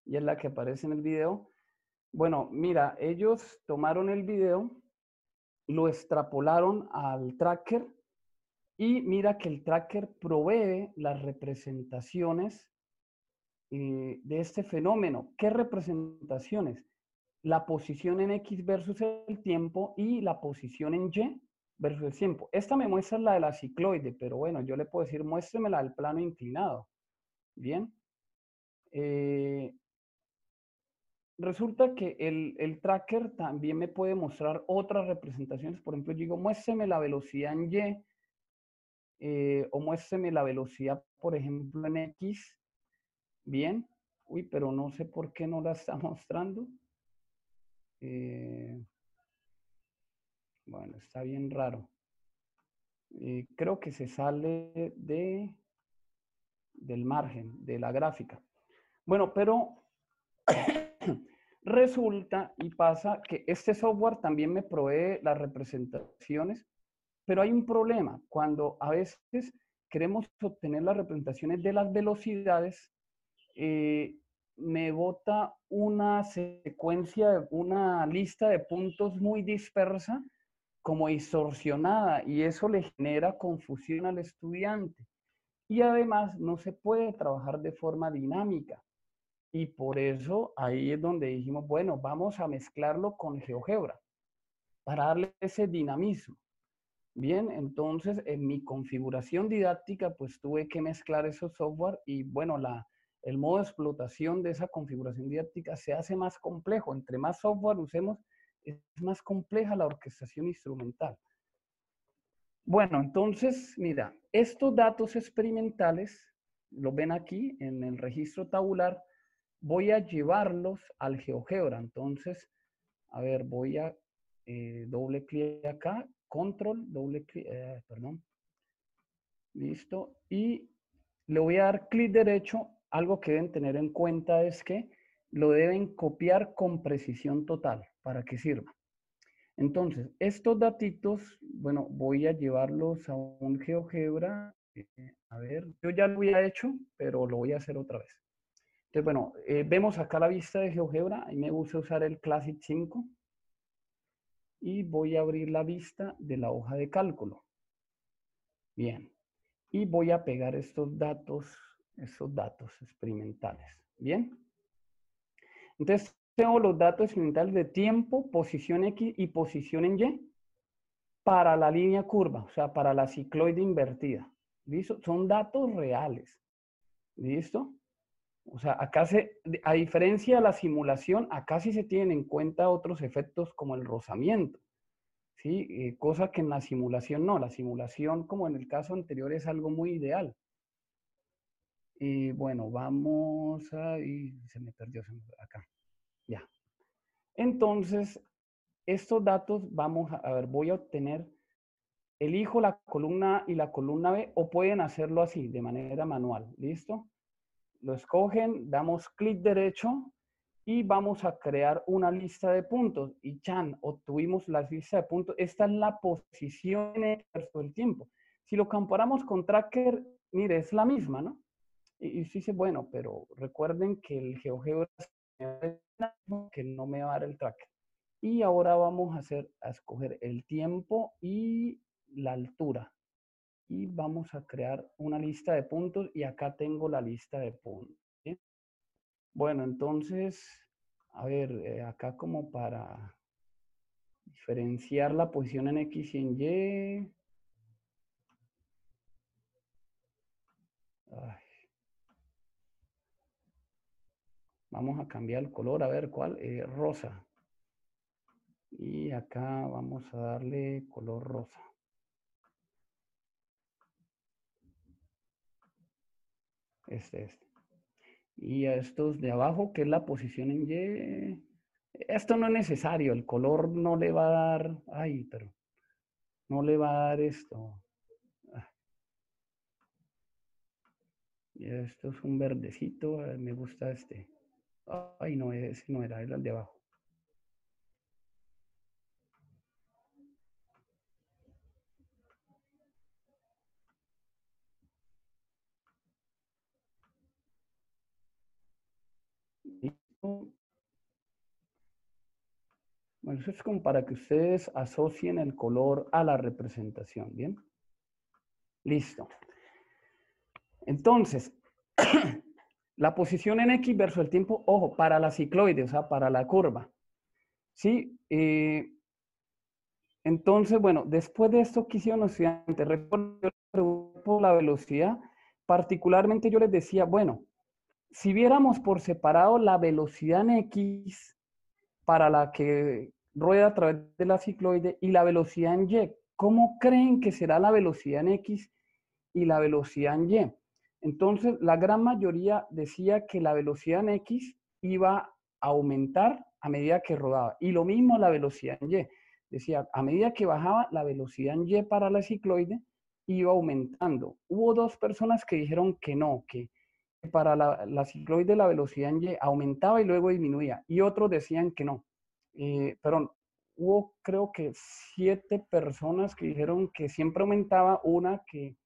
y es la que aparece en el video. Bueno, mira, ellos tomaron el video, lo extrapolaron al tracker y mira que el tracker provee las representaciones eh, de este fenómeno. ¿Qué representaciones? La posición en X versus el tiempo y la posición en Y versus el tiempo. Esta me muestra la de la cicloide, pero bueno, yo le puedo decir, muéstremela del plano inclinado. Bien. Eh, resulta que el, tracker también me puede mostrar otras representaciones. Por ejemplo, yo digo, muéstreme la velocidad en Y eh, o muéstreme la velocidad, por ejemplo, en X. Bien. Uy, pero no sé por qué no la está mostrando. Eh, bueno, está bien raro. creo que se sale de del margen, de la gráfica. Bueno, pero resulta y pasa que este software también me provee las representaciones, pero hay un problema. Cuando a veces queremos obtener las representaciones de las velocidades, eh, me bota una secuencia, una lista de puntos muy dispersa, como distorsionada, y eso le genera confusión al estudiante. Y además no se puede trabajar de forma dinámica. Y por eso ahí es donde dijimos, bueno, vamos a mezclarlo con GeoGebra para darle ese dinamismo. Bien, entonces en mi configuración didáctica pues tuve que mezclar esos software y bueno, la, el modo de explotación de esa configuración didáctica se hace más complejo. Entre más software usemos, es más compleja la orquestación instrumental. Bueno, entonces, mira, estos datos experimentales, los ven aquí en el registro tabular, voy a llevarlos al GeoGebra. Entonces, a ver, voy a eh, doble clic acá, control, doble clic, eh, perdón. Listo. Y le voy a dar clic derecho. Algo que deben tener en cuenta es que lo deben copiar con precisión total para que sirva. Entonces, estos datitos, bueno, voy a llevarlos a un GeoGebra. A ver, yo ya lo había hecho, pero lo voy a hacer otra vez. Entonces, bueno, eh, vemos acá la vista de GeoGebra. Ahí me gusta usar el Classic 5. Y voy a abrir la vista de la hoja de cálculo. Bien. Y voy a pegar estos datos, estos datos experimentales. Bien. Entonces, tengo los datos experimentales de tiempo, posición X y posición en Y para la línea curva, o sea, para la cicloide invertida. ¿Listo? Son datos reales. ¿Listo? O sea, acá se, a diferencia de la simulación, acá sí se tienen en cuenta otros efectos como el rozamiento. ¿Sí? Eh, cosa que en la simulación no. La simulación, como en el caso anterior, es algo muy ideal. Y bueno, vamos a... Y se me perdió acá. Ya. Entonces, estos datos vamos a, ver, voy a obtener elijo la columna A y la columna B o pueden hacerlo así, de manera manual. ¿Listo? Lo escogen, damos clic derecho y vamos a crear una lista de puntos. Y chan, obtuvimos la lista de puntos. Esta es la posición en el del tiempo. Si lo comparamos con Tracker, mire, es la misma, ¿no? Y, usted dice, bueno, pero recuerden que el GeoGebra que no me va a dar el tracker. Y ahora vamos a hacer, a escoger el tiempo y la altura. Y vamos a crear una lista de puntos y acá tengo la lista de puntos. Bueno, entonces, a ver, eh, acá como para diferenciar la posición en X y en Y. Vamos a cambiar el color, a ver cuál, eh, rosa. Y acá vamos a darle color rosa. Este, este. Y a estos de abajo, que es la posición en Y. Esto no es necesario, el color no le va a dar, ay, pero no le va a dar esto. Ah. Y esto es un verdecito, eh, me gusta este. Ay, no, ese no era, era el de abajo. Eso es como para que ustedes asocien el color a la representación, ¿bien? Listo. Entonces, la posición en X versus el tiempo, ojo, para la cicloide, o sea, para la curva. ¿Sí? Eh, entonces, bueno, después de esto, ¿qué hicieron los estudiantes? Recuerdo la velocidad. Particularmente yo les decía, bueno, si viéramos por separado la velocidad en X para la que rueda a través de la cicloide y la velocidad en Y, ¿cómo creen que será la velocidad en X y la velocidad en Y? Entonces, la gran mayoría decía que la velocidad en X iba a aumentar a medida que rodaba. Y lo mismo la velocidad en Y. Decía, a medida que bajaba, la velocidad en Y para la cicloide iba aumentando. Hubo dos personas que dijeron que no, que para la, cicloide la velocidad en Y aumentaba y luego disminuía. Y otros decían que no. Eh, pero hubo creo que siete personas que dijeron que siempre aumentaba, una que,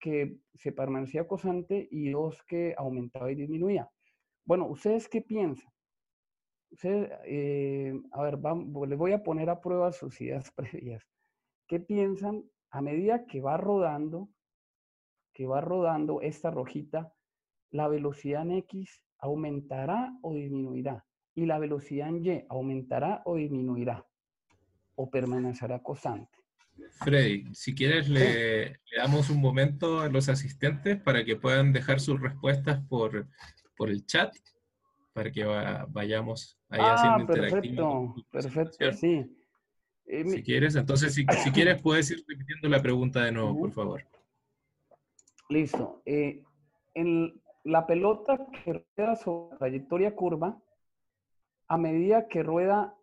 que se permanecía constante y dos que aumentaba y disminuía. Bueno, ¿ustedes qué piensan? Ustedes, eh, a ver, les voy a poner a prueba sus ideas previas. ¿Qué piensan a medida que va rodando, que va rodando esta rojita, la velocidad en X aumentará o disminuirá? Y la velocidad en Y aumentará o disminuirá o permanecerá constante. Freddy, si quieres le, damos un momento a los asistentes para que puedan dejar sus respuestas por, por el chat, para que vayamos ahí ah, haciendo interactivo. Perfecto, perfecto, sí. Eh, si quieres, entonces si, si, quieres puedes ir repitiendo la pregunta de nuevo, por favor. Listo. Eh, en la pelota que rueda sobre trayectoria curva, a medida que rueda,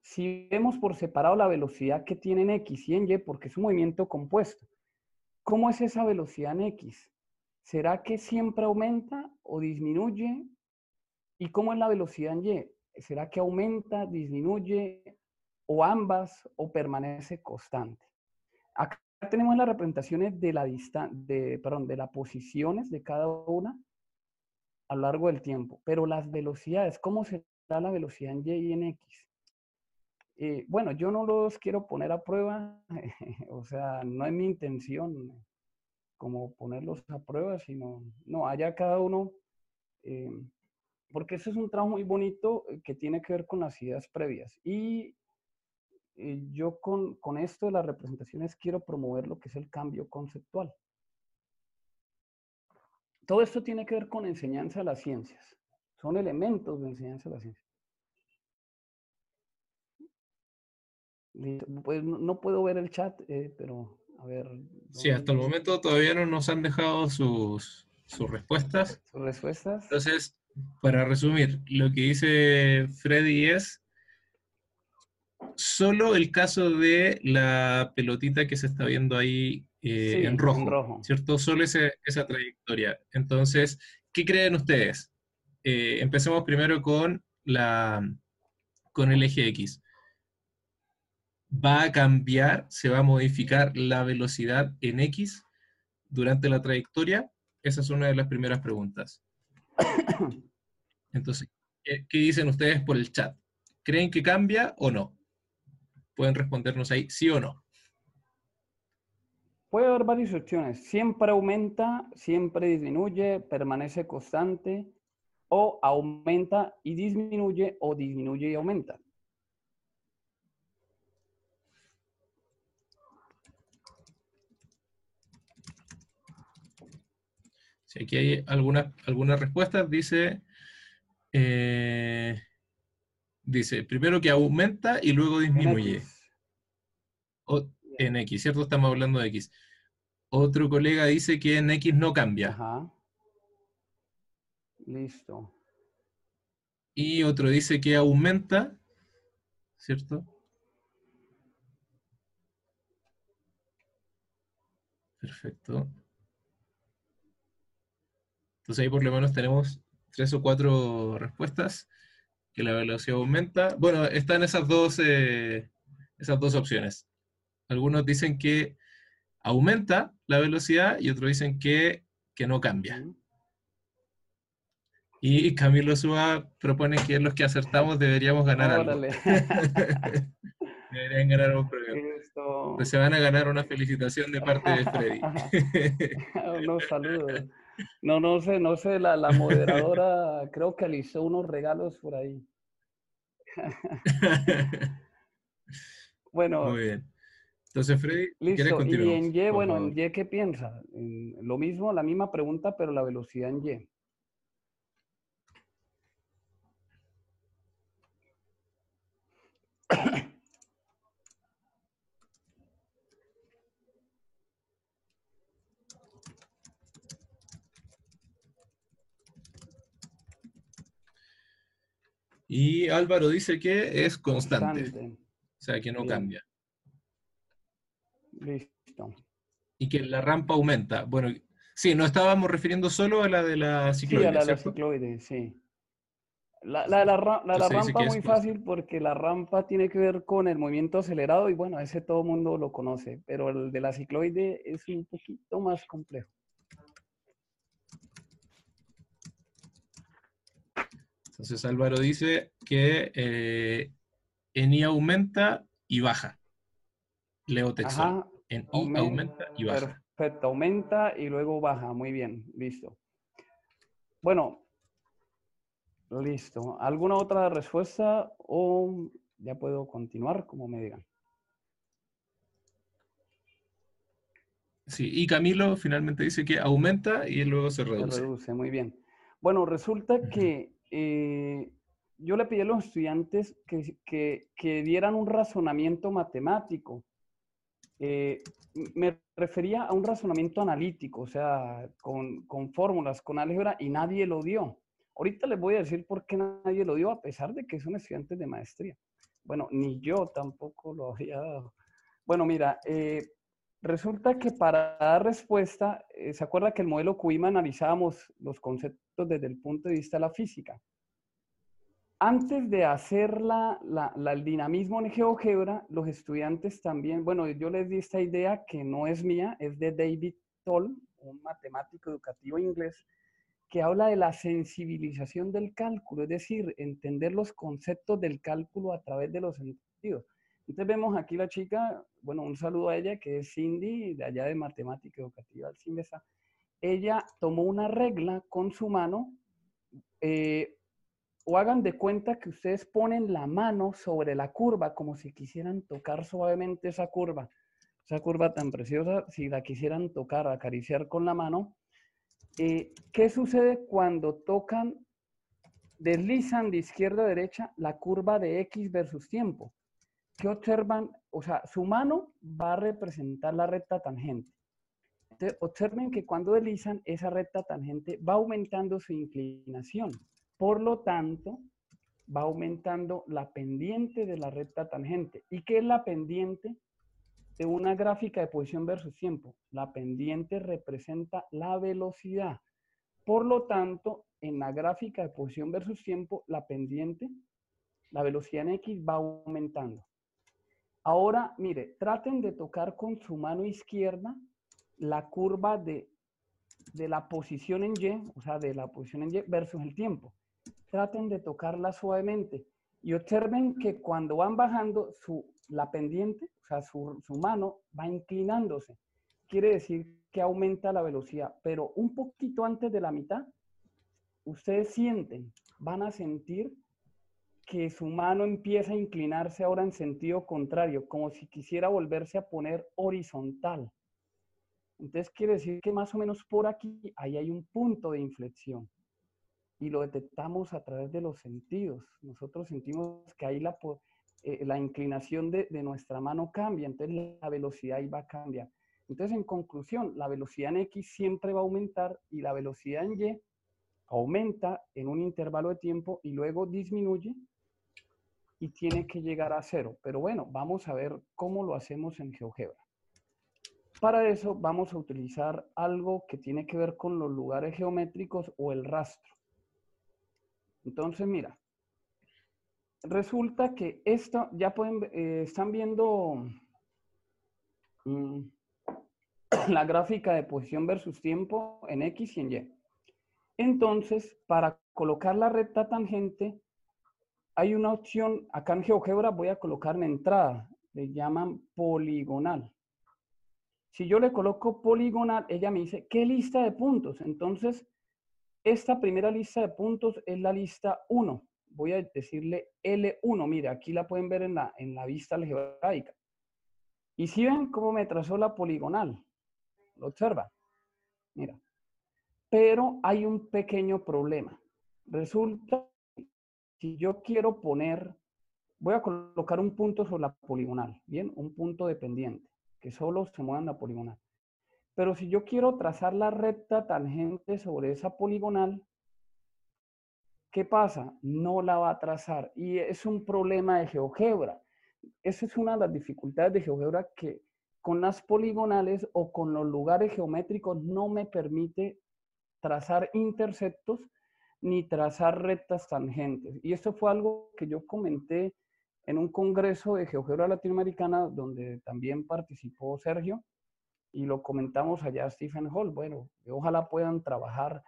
si vemos por separado la velocidad que tiene en X y en Y, porque es un movimiento compuesto, ¿cómo es esa velocidad en X? ¿Será que siempre aumenta o disminuye? ¿Y cómo es la velocidad en Y? ¿Será que aumenta, disminuye o ambas o permanece constante? Acá tenemos las representaciones de la de, perdón, de las posiciones de cada una a lo largo del tiempo, pero las velocidades, ¿cómo se la velocidad en Y y en X. Eh, bueno, yo no los quiero poner a prueba, o sea, no es mi intención como ponerlos a prueba, sino, no, allá cada uno, eh, porque eso es un trabajo muy bonito eh, que tiene que ver con las ideas previas. Y yo con, con esto de las representaciones quiero promover lo que es el cambio conceptual. Todo esto tiene que ver con enseñanza de las ciencias. Son elementos de enseñanza de la ciencia. Pues no puedo ver el chat, eh, pero a ver. Sí, hasta el momento todavía no nos han dejado sus, sus respuestas. Sus respuestas. Entonces, para resumir, lo que dice Freddy es solo el caso de la pelotita que se está viendo ahí eh, en, rojo, ¿cierto? Solo esa trayectoria. Entonces, ¿qué creen ustedes? Eh, empecemos primero con, la, con el eje X. ¿Va a cambiar, se va a modificar la velocidad en X durante la trayectoria? Esa es una de las primeras preguntas. Entonces, ¿qué dicen ustedes por el chat? ¿Creen que cambia o no? Pueden respondernos ahí sí o no. Puede haber varias opciones. Siempre aumenta, siempre disminuye, permanece constante, o aumenta y disminuye, o disminuye y aumenta. Si aquí hay algunas, algunas respuestas, dice, eh, dice, primero que aumenta y luego disminuye. O, en X, ¿cierto? Estamos hablando de X. Otro colega dice que en X no cambia. Ajá. Listo. Y otro dice que aumenta, ¿cierto? Perfecto. Entonces ahí por lo menos tenemos tres o cuatro respuestas, que la velocidad aumenta. Bueno, están esas dos, eh, esas dos opciones. Algunos dicen que aumenta la velocidad y otros dicen que, no cambia. Y Camilo Suba propone que los que acertamos deberíamos ganar algo. Deberían ganar un premio. Pues se van a ganar una felicitación de parte de Freddy. Unos saludos. No, no sé, no sé, la, la moderadora creo que alisó unos regalos por ahí. bueno. Muy bien. Entonces, Freddy, listo. Y en Y, bueno, en Y, ¿qué piensa? lo mismo, la misma pregunta, pero la velocidad en Y. Y Álvaro dice que es constante. O sea, que no cambia. Listo. Y que la rampa aumenta. Bueno, sí, no estábamos refiriendo solo a la de la cicloide. Sí, a la de la cicloide, sí. La, la, la, rampa muy fácil porque la rampa tiene que ver con el movimiento acelerado y bueno, ese todo mundo lo conoce, pero el de la cicloide es un poquito más complejo. Entonces Álvaro dice que eh, en I aumenta y baja. Leo texto. En I aumenta, y baja. Perfecto, aumenta y luego baja. Muy bien, listo. Bueno, listo. ¿Alguna otra respuesta o ya puedo continuar como me digan? Sí, y Camilo finalmente dice que aumenta y luego se reduce. Se reduce, muy bien. Bueno, resulta que eh, yo le pedí a los estudiantes que, dieran un razonamiento matemático. Eh, me refería a un razonamiento analítico, o sea, con, fórmulas, con álgebra, y nadie lo dio. Ahorita les voy a decir por qué nadie lo dio, a pesar de que son estudiantes de maestría. Bueno, ni yo tampoco lo había dado. Bueno, mira, eh, resulta que para dar respuesta, ¿se acuerda que el modelo QIMA analizábamos los conceptos desde el punto de vista de la física. Antes de hacer la, el dinamismo en GeoGebra, los estudiantes también, bueno, yo les di esta idea que no es mía, es de David Toll, un matemático educativo inglés, que habla de la sensibilización del cálculo, es decir, entender los conceptos del cálculo a través de los sentidos. Entonces vemos aquí la chica, bueno, un saludo a ella, que es Cindy, de allá de Matemática Educativa al ella tomó una regla con su mano, eh, o hagan de cuenta que ustedes ponen la mano sobre la curva como si quisieran tocar suavemente esa curva. Esa curva tan preciosa, si la quisieran tocar, acariciar con la mano. Eh, ¿Qué sucede cuando tocan, deslizan de izquierda a derecha la curva de X versus tiempo? ¿Qué observan? O sea, su mano va a representar la recta tangente observen que cuando deslizan, esa recta tangente va aumentando su inclinación. Por lo tanto, va aumentando la pendiente de la recta tangente. ¿Y qué es la pendiente? De una gráfica de posición versus tiempo. La pendiente representa la velocidad. Por lo tanto, en la gráfica de posición versus tiempo, la pendiente, la velocidad en X va aumentando. Ahora, mire, traten de tocar con su mano izquierda la curva de, de la posición en Y, o sea, de la posición en Y versus el tiempo. Traten de tocarla suavemente y observen que cuando van bajando su, la pendiente, o sea, su, su mano va inclinándose. Quiere decir que aumenta la velocidad, pero un poquito antes de la mitad, ustedes sienten, van a sentir que su mano empieza a inclinarse ahora en sentido contrario, como si quisiera volverse a poner horizontal. Entonces quiere decir que más o menos por aquí, ahí hay un punto de inflexión. Y lo detectamos a través de los sentidos. Nosotros sentimos que ahí la, eh, la inclinación de, de, nuestra mano cambia, entonces la velocidad ahí va a cambiar. Entonces, en conclusión, la velocidad en X siempre va a aumentar y la velocidad en Y aumenta en un intervalo de tiempo y luego disminuye y tiene que llegar a cero. Pero bueno, vamos a ver cómo lo hacemos en GeoGebra. Para eso vamos a utilizar algo que tiene que ver con los lugares geométricos o el rastro. Entonces, mira, resulta que esto, ya pueden, eh, están viendo mm, la gráfica de posición versus tiempo en X y en Y. Entonces, para colocar la recta tangente, hay una opción, acá en GeoGebra voy a colocar en entrada, le llaman poligonal. Si yo le coloco poligonal, ella me dice, ¿qué lista de puntos? Entonces, esta primera lista de puntos es la lista 1. Voy a decirle L1. Mire, aquí la pueden ver en la, en la vista algebraica. Y si ven cómo me trazó la poligonal, lo observa. Mira. Pero hay un pequeño problema. Resulta si yo quiero poner, voy a colocar un punto sobre la poligonal, ¿bien? Un punto dependiente, que solo se mueva en la poligonal. Pero si yo quiero trazar la recta tangente sobre esa poligonal, ¿qué pasa? No la va a trazar. Y es un problema de GeoGebra. Esa es una de las dificultades de GeoGebra que con las poligonales o con los lugares geométricos no me permite trazar interceptos ni trazar rectas tangentes. Y esto fue algo que yo comenté en un congreso de GeoGebra Latinoamericana donde también participó Sergio y lo comentamos allá Stephen Hall. Bueno, ojalá puedan trabajar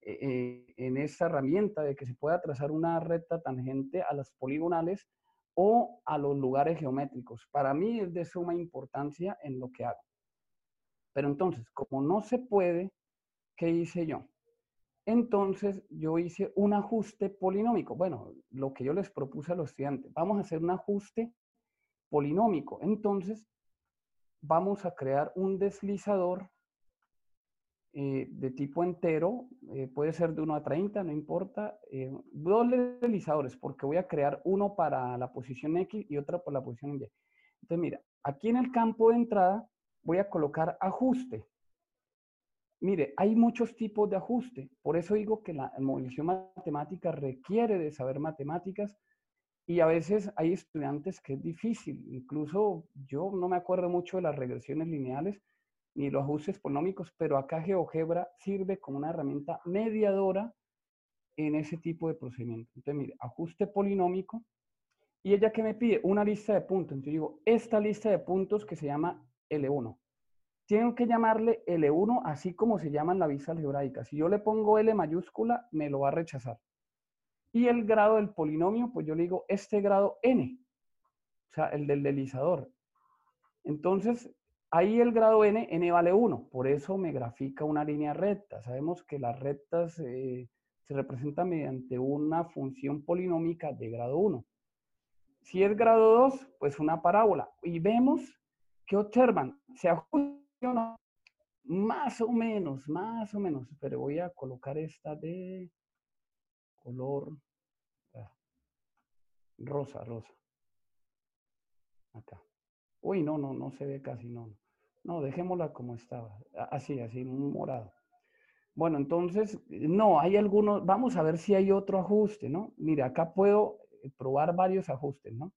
eh, eh, en esta herramienta de que se pueda trazar una recta tangente a las poligonales o a los lugares geométricos. Para mí es de suma importancia en lo que hago. Pero entonces, como no se puede, ¿qué hice yo? Entonces yo hice un ajuste polinómico. Bueno, lo que yo les propuse a los estudiantes, vamos a hacer un ajuste polinómico. Entonces vamos a crear un deslizador eh, de tipo entero, eh, puede ser de 1 a 30, no importa, eh, dos deslizadores, porque voy a crear uno para la posición X y otro para la posición Y. Entonces, mira, aquí en el campo de entrada voy a colocar ajuste. Mire, hay muchos tipos de ajuste. Por eso digo que la movilización matemática requiere de saber matemáticas y a veces hay estudiantes que es difícil. Incluso yo no me acuerdo mucho de las regresiones lineales ni los ajustes polinómicos, pero acá GeoGebra sirve como una herramienta mediadora en ese tipo de procedimiento. Entonces, mire, ajuste polinómico. Y ella que me pide una lista de puntos. Entonces digo, esta lista de puntos que se llama L1 tengo que llamarle L1 así como se llama en la vista algebraica. Si yo le pongo L mayúscula, me lo va a rechazar. Y el grado del polinomio, pues yo le digo este grado N, o sea, el del deslizador. Entonces, ahí el grado N, N vale 1, por eso me grafica una línea recta. Sabemos que las rectas eh, se representan mediante una función polinómica de grado 1. Si es grado 2, pues una parábola. Y vemos que observan, se ajusta más o menos, más o menos, pero voy a colocar esta de color rosa, rosa. Acá. Uy, no, no, no se ve casi, no. No, dejémosla como estaba. Así, así, morado. Bueno, entonces, no, hay algunos, vamos a ver si hay otro ajuste, ¿no? Mira, acá puedo probar varios ajustes, ¿no?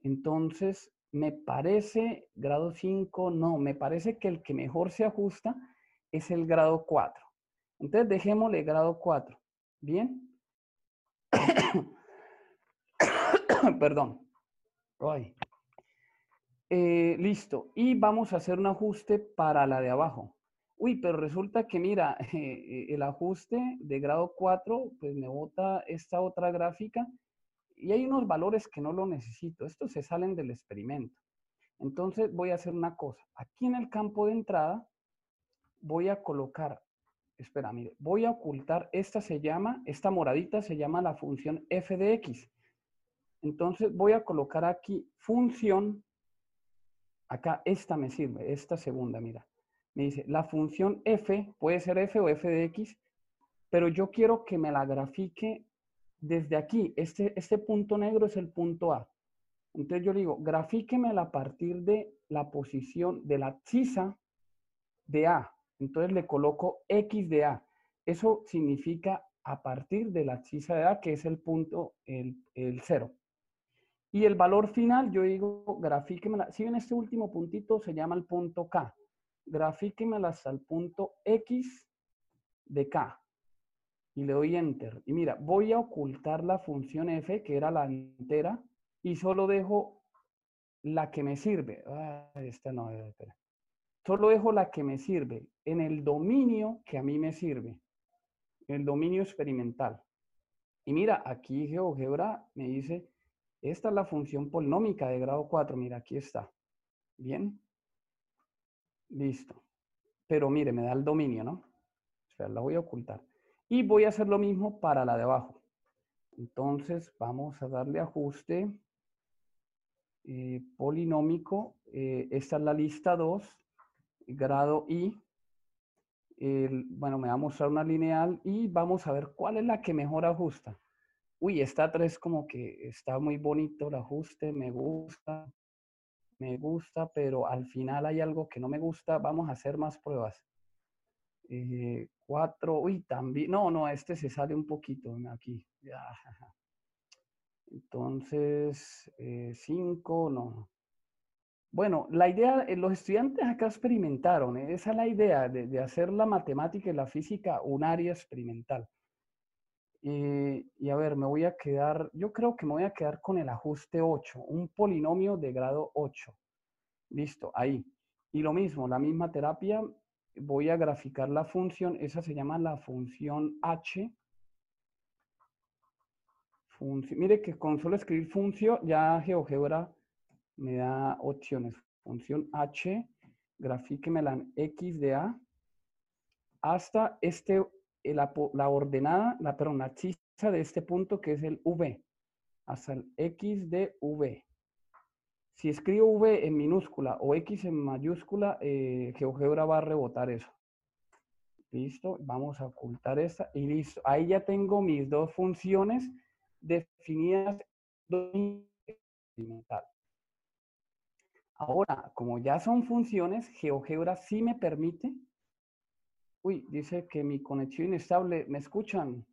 Entonces, me parece, grado 5, no, me parece que el que mejor se ajusta es el grado 4. Entonces, dejémosle grado 4. ¿Bien? Perdón. Eh, listo. Y vamos a hacer un ajuste para la de abajo. Uy, pero resulta que mira, eh, el ajuste de grado 4, pues me bota esta otra gráfica y hay unos valores que no lo necesito. Estos se salen del experimento. Entonces voy a hacer una cosa. Aquí en el campo de entrada voy a colocar, espera, mire, voy a ocultar, esta se llama, esta moradita se llama la función f de x. Entonces voy a colocar aquí función, acá esta me sirve, esta segunda, mira. Me dice, la función f, puede ser f o f de x, pero yo quiero que me la grafique desde aquí, este, este punto negro es el punto A. Entonces yo digo, grafíquemela a partir de la posición de la abscisa de A. Entonces le coloco X de A. Eso significa a partir de la abscisa de A, que es el punto, el, el cero. Y el valor final, yo digo, grafíquemela. Si ven este último puntito, se llama el punto K. Grafíquemela hasta el punto X de K y le doy enter. Y mira, voy a ocultar la función f, que era la entera, y solo dejo la que me sirve. Ah, esta no, espera. Solo dejo la que me sirve en el dominio que a mí me sirve, el dominio experimental. Y mira, aquí GeoGebra me dice, esta es la función polinómica de grado 4. Mira, aquí está. Bien. Listo. Pero mire, me da el dominio, ¿no? O sea, la voy a ocultar. Y voy a hacer lo mismo para la de abajo. Entonces vamos a darle ajuste eh, polinómico. Eh, esta es la lista 2, grado I. bueno, me va a mostrar una lineal y vamos a ver cuál es la que mejor ajusta. Uy, esta 3 como que está muy bonito el ajuste, me gusta, me gusta, pero al final hay algo que no me gusta. Vamos a hacer más pruebas. Eh, cuatro, uy, también, no, no, este se sale un poquito aquí. Entonces, eh, cinco, no. Bueno, la idea, eh, los estudiantes acá experimentaron, esa es la idea de, hacer la matemática y la física un área experimental. y a ver, me voy a quedar, yo creo que me voy a quedar con el ajuste 8, un polinomio de grado 8. Listo, ahí. Y lo mismo, la misma terapia, voy a graficar la función, esa se llama la función h. mire que con solo escribir función, ya GeoGebra me da opciones. Función h, grafíquemela en x de a, hasta este, la, la ordenada, la, perdón, la chista de este punto que es el v, hasta el x de v. Si escribo V en minúscula o X en mayúscula, eh, GeoGebra va a rebotar eso. Listo, vamos a ocultar esta y listo. Ahí ya tengo mis dos funciones definidas Ahora, como ya son funciones, GeoGebra sí me permite. Uy, dice que mi conexión inestable. ¿Me escuchan?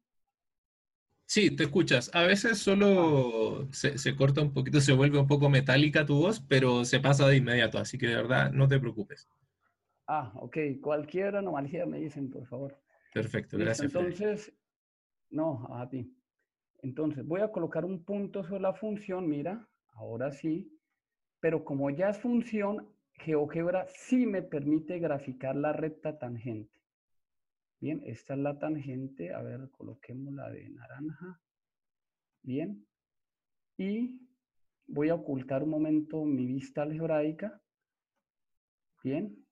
Sí, te escuchas. A veces solo se, corta un poquito, se vuelve un poco metálica tu voz, pero se pasa de inmediato, así que de verdad no te preocupes. Ah, ok. Cualquier anomalía me dicen, por favor. Perfecto, gracias. Entonces, no, a ti. Entonces, voy a colocar un punto sobre la función, mira, ahora sí, pero como ya es función, GeoGebra sí me permite graficar la recta tangente. Bien, esta es la tangente. A ver, coloquemos la de naranja. Bien. Y voy a ocultar un momento mi vista algebraica. Bien.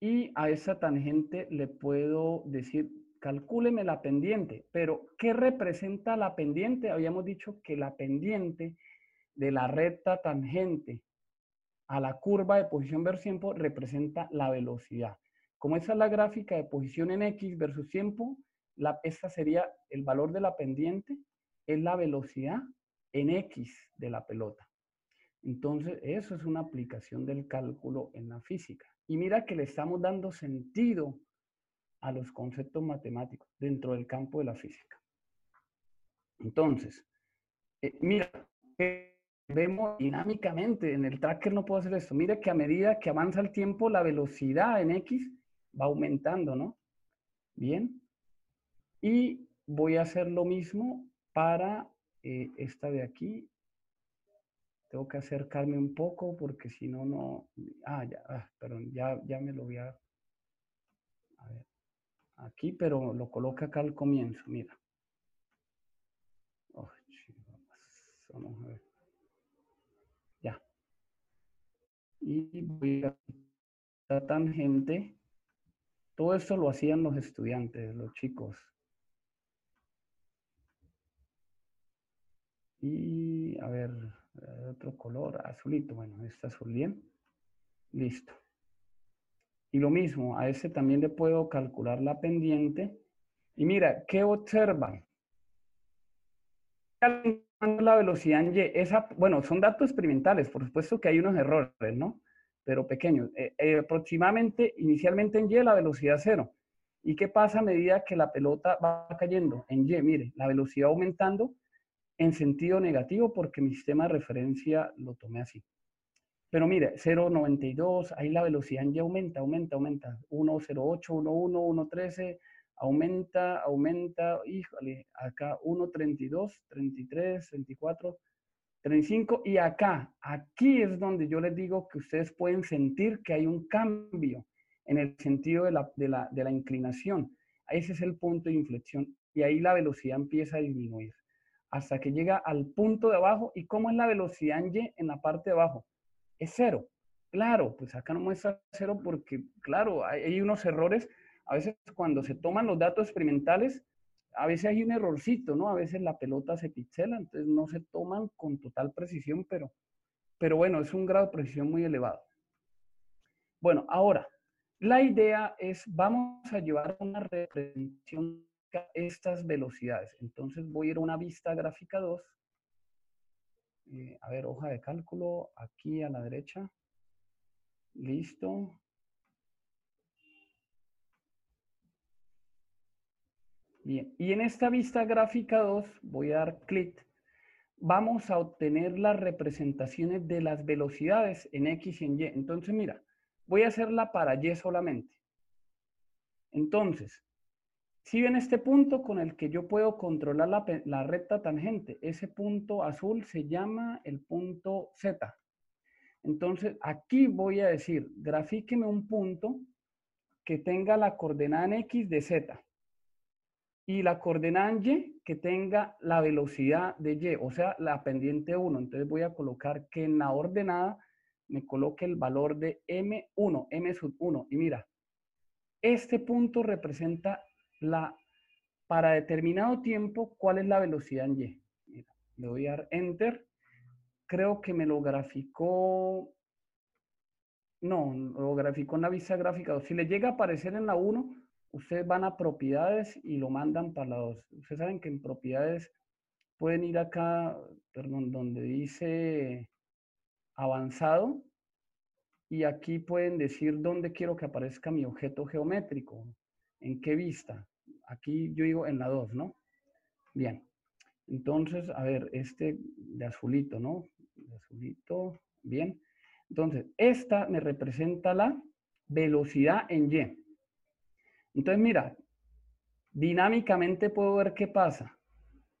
Y a esa tangente le puedo decir, calcúleme la pendiente. Pero, ¿qué representa la pendiente? Habíamos dicho que la pendiente de la recta tangente a la curva de posición versus tiempo representa la velocidad. Como esa es la gráfica de posición en X versus tiempo, la, esta sería el valor de la pendiente, es la velocidad en X de la pelota. Entonces, eso es una aplicación del cálculo en la física. Y mira que le estamos dando sentido a los conceptos matemáticos dentro del campo de la física. Entonces, eh, mira, vemos dinámicamente, en el tracker no puedo hacer esto. Mira que a medida que avanza el tiempo, la velocidad en X va aumentando, ¿no? Bien. Y voy a hacer lo mismo para eh, esta de aquí. Tengo que acercarme un poco porque si no, no... Ah, ya, ah, perdón, ya, ya me lo voy a... A ver. Aquí, pero lo coloca acá al comienzo, mira. Oh, Vamos a ver. Ya. Y voy a la tangente. Todo esto lo hacían los estudiantes, los chicos. Y a ver, otro color, azulito. Bueno, este azul bien. Listo. Y lo mismo, a ese también le puedo calcular la pendiente. Y mira, ¿qué observan? La velocidad en Y, esa, bueno, son datos experimentales, por supuesto que hay unos errores, ¿no? Pero pequeños. Eh, eh, aproximadamente, inicialmente en Y, la velocidad cero. ¿Y qué pasa a medida que la pelota va cayendo? En Y, mire, la velocidad aumentando en sentido negativo porque mi sistema de referencia lo tomé así. Pero mire, 0.92, ahí la velocidad ya aumenta, aumenta, aumenta. 1.08, 1.1, 1.13, aumenta, aumenta, híjole, acá 1.32, 33, 34, 35. Y acá, aquí es donde yo les digo que ustedes pueden sentir que hay un cambio en el sentido de la, de la, de la inclinación. Ese es el punto de inflexión. Y ahí la velocidad empieza a disminuir hasta que llega al punto de abajo. ¿Y cómo es la velocidad en Y en la parte de abajo? Es cero. Claro, pues acá no muestra cero porque, claro, hay, unos errores. A veces cuando se toman los datos experimentales, a veces hay un errorcito, ¿no? A veces la pelota se pixela, entonces no se toman con total precisión, pero, pero bueno, es un grado de precisión muy elevado. Bueno, ahora, la idea es, vamos a llevar una representación estas velocidades. Entonces voy a ir a una vista gráfica 2. Eh, a ver, hoja de cálculo, aquí a la derecha. Listo. Y en esta vista gráfica 2 voy a dar clic. Vamos a obtener las representaciones de las velocidades en X y en Y. Entonces, mira, voy a hacerla para Y solamente. Entonces, si ven este punto con el que yo puedo controlar la, recta tangente, ese punto azul se llama el punto Z. Entonces, aquí voy a decir, grafíqueme un punto que tenga la coordenada en X de Z y la coordenada en Y que tenga la velocidad de Y, o sea, la pendiente 1. Entonces voy a colocar que en la ordenada me coloque el valor de M1, M sub 1. Y mira, este punto representa la, para determinado tiempo, cuál es la velocidad en Y. le voy a dar Enter. Creo que me lo graficó, no, lo graficó en la vista gráfica Si le llega a aparecer en la 1, ustedes van a propiedades y lo mandan para la 2. Ustedes saben que en propiedades pueden ir acá, perdón, donde dice avanzado y aquí pueden decir dónde quiero que aparezca mi objeto geométrico, en qué vista. Aquí yo digo en la 2, ¿no? Bien. Entonces, a ver, este de azulito, ¿no? De azulito, bien. Entonces, esta me representa la velocidad en Y. Entonces, mira, dinámicamente puedo ver qué pasa.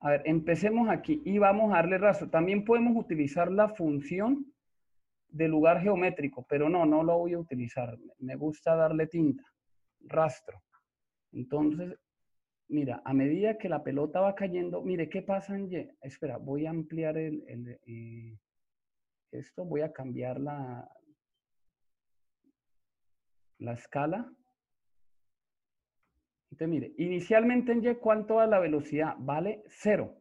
A ver, empecemos aquí y vamos a darle rastro. También podemos utilizar la función de lugar geométrico, pero no, no lo voy a utilizar. Me gusta darle tinta, rastro. Entonces, mira, a medida que la pelota va cayendo, mire, ¿qué pasa en Y? Espera, voy a ampliar el, eh, esto, voy a cambiar la, la escala. Mire, inicialmente en Y, ¿cuánto va la velocidad? Vale cero.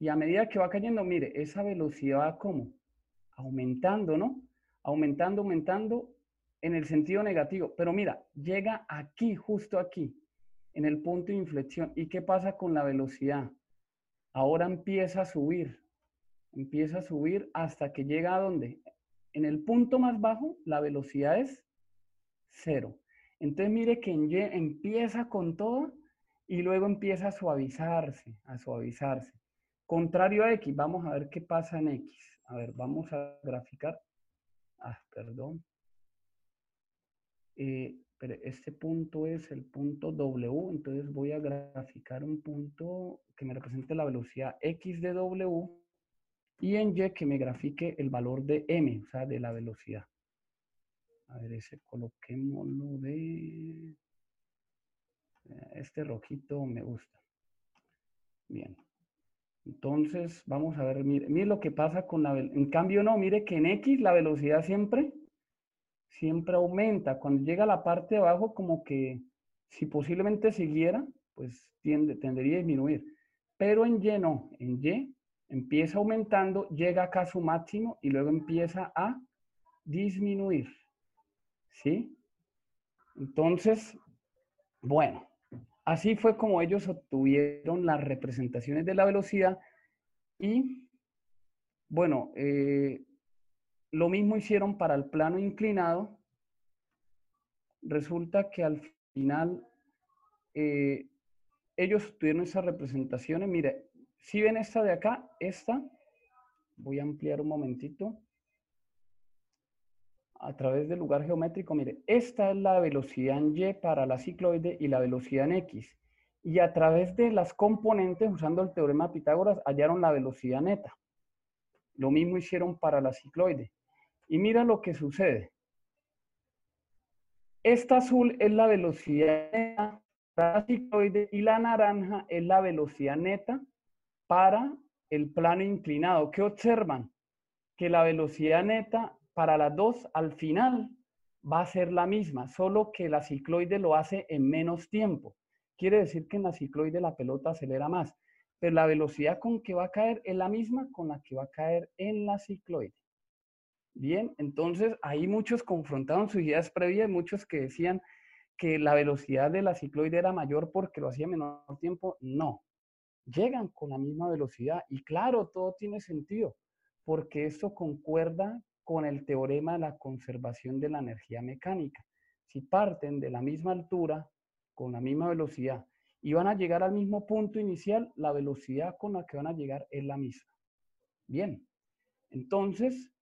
Y a medida que va cayendo, mire, esa velocidad va como aumentando, ¿no? Aumentando, aumentando en el sentido negativo. Pero mira, llega aquí, justo aquí, en el punto de inflexión. ¿Y qué pasa con la velocidad? Ahora empieza a subir, empieza a subir hasta que llega a donde? En el punto más bajo, la velocidad es cero. Entonces mire que en Y empieza con todo y luego empieza a suavizarse, a suavizarse. Contrario a X, vamos a ver qué pasa en X. A ver, vamos a graficar. Ah, perdón. Eh, pero este punto es el punto W, entonces voy a graficar un punto que me represente la velocidad X de W y en Y que me grafique el valor de M, o sea, de la velocidad. A ver, ese coloquémoslo de... Este rojito me gusta. Bien. Entonces, vamos a ver, mire, mire lo que pasa con la... En cambio, no, mire que en X la velocidad siempre, siempre aumenta. Cuando llega a la parte de abajo, como que si posiblemente siguiera, pues tiende, tendería a disminuir. Pero en Y no, en Y empieza aumentando, llega acá a su máximo y luego empieza a disminuir. ¿Sí? Entonces, bueno, así fue como ellos obtuvieron las representaciones de la velocidad y, bueno, eh, lo mismo hicieron para el plano inclinado. Resulta que al final eh, ellos tuvieron esas representaciones. Mire, si ven esta de acá, esta, voy a ampliar un momentito a través del lugar geométrico, mire, esta es la velocidad en Y para la cicloide y la velocidad en X. Y a través de las componentes, usando el teorema de Pitágoras, hallaron la velocidad neta. Lo mismo hicieron para la cicloide. Y mira lo que sucede. Esta azul es la velocidad neta para la cicloide y la naranja es la velocidad neta para el plano inclinado. ¿Qué observan? Que la velocidad neta para las dos al final va a ser la misma, solo que la cicloide lo hace en menos tiempo. Quiere decir que en la cicloide la pelota acelera más, pero la velocidad con que va a caer es la misma con la que va a caer en la cicloide. Bien, entonces ahí muchos confrontaron sus ideas previas, muchos que decían que la velocidad de la cicloide era mayor porque lo hacía en menor tiempo. No, llegan con la misma velocidad y claro, todo tiene sentido porque esto concuerda con el teorema de la conservación de la energía mecánica. Si parten de la misma altura, con la misma velocidad, y van a llegar al mismo punto inicial, la velocidad con la que van a llegar es la misma. Bien, entonces,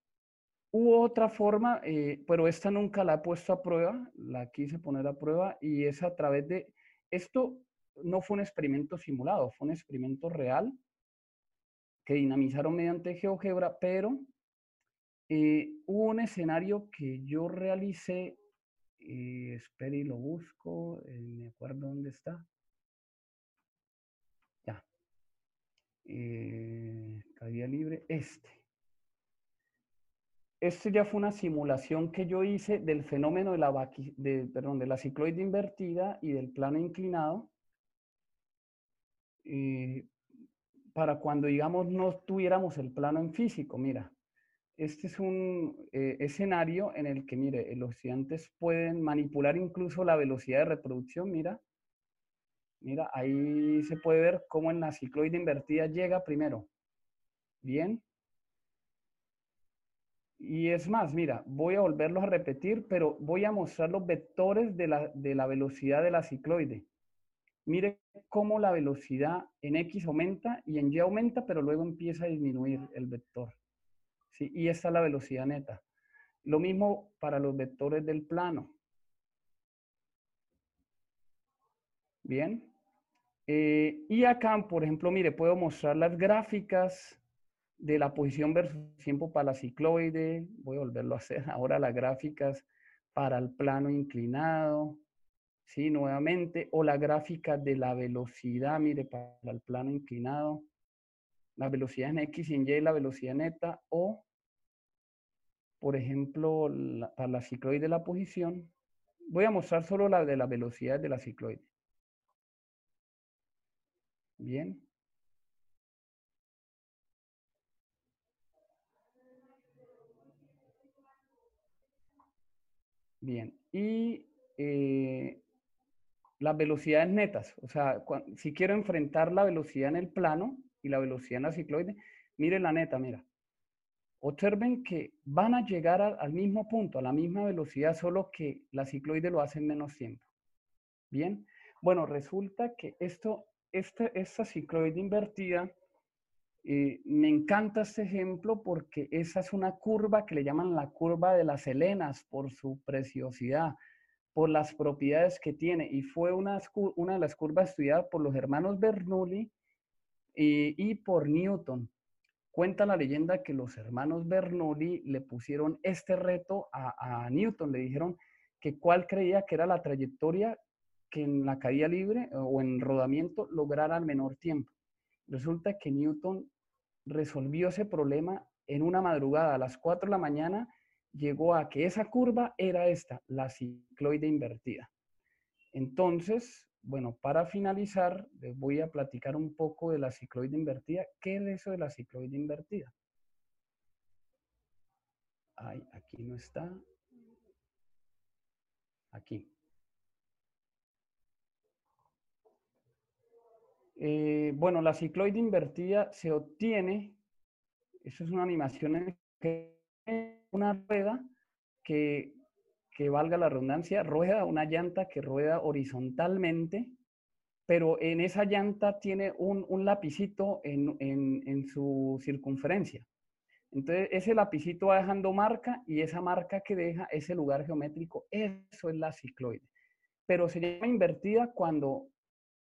hubo otra forma, eh, pero esta nunca la he puesto a prueba, la quise poner a prueba, y es a través de, esto no fue un experimento simulado, fue un experimento real que dinamizaron mediante GeoGebra, pero eh, hubo un escenario que yo realicé, eh, espere y lo busco, eh, me acuerdo dónde está. Ya. Eh, caída libre, este. Este ya fue una simulación que yo hice del fenómeno de la, de, perdón, de la cicloide invertida y del plano inclinado. para cuando, digamos, no tuviéramos el plano en físico. Mira, este es un eh, escenario en el que, mire, los estudiantes pueden manipular incluso la velocidad de reproducción. Mira, mira, ahí se puede ver cómo en la cicloide invertida llega primero. Bien. Y es más, mira, voy a volverlos a repetir, pero voy a mostrar los vectores de la, de la velocidad de la cicloide. Mire cómo la velocidad en X aumenta y en Y aumenta, pero luego empieza a disminuir el vector. Y esta es la velocidad neta. Lo mismo para los vectores del plano. Bien. Eh, y acá, por ejemplo, mire, puedo mostrar las gráficas de la posición versus tiempo para la cicloide. Voy a volverlo a hacer ahora las gráficas para el plano inclinado. Sí, nuevamente. O la gráfica de la velocidad, mire, para el plano inclinado. La velocidad en X y en Y, la velocidad neta. O por ejemplo, para la cicloide de la posición, voy a mostrar solo la de la velocidad de la cicloide. Bien. Bien, y eh, las velocidades netas, o sea, si quiero enfrentar la velocidad en el plano y la velocidad en la cicloide, mire la neta, mira. Observen que van a llegar al mismo punto, a la misma velocidad, solo que la cicloide lo hace en menos tiempo. Bien, Bueno, resulta que esto, este, esta cicloide invertida, eh, me encanta este ejemplo porque esa es una curva que le llaman la curva de las helenas por su preciosidad, por las propiedades que tiene. Y fue una, una de las curvas estudiadas por los hermanos Bernoulli y, y por Newton. Cuenta la leyenda que los hermanos Bernoulli le pusieron este reto a, a Newton, le dijeron que cuál creía que era la trayectoria que en la caída libre o en rodamiento lograra el menor tiempo. Resulta que Newton resolvió ese problema en una madrugada a las 4 de la mañana, llegó a que esa curva era esta, la cicloide invertida. Entonces, bueno, para finalizar, les voy a platicar un poco de la cicloide invertida. ¿Qué es eso de la cicloide invertida? Ay, aquí no está. Aquí. Eh, bueno, la cicloide invertida se obtiene, eso es una animación en una rueda que, que valga la redundancia, rueda una llanta que rueda horizontalmente, pero en esa llanta tiene un, un lapicito en, en, en, su circunferencia. Entonces, ese lapicito va dejando marca y esa marca que deja ese lugar geométrico, eso es la cicloide. Pero se llama invertida cuando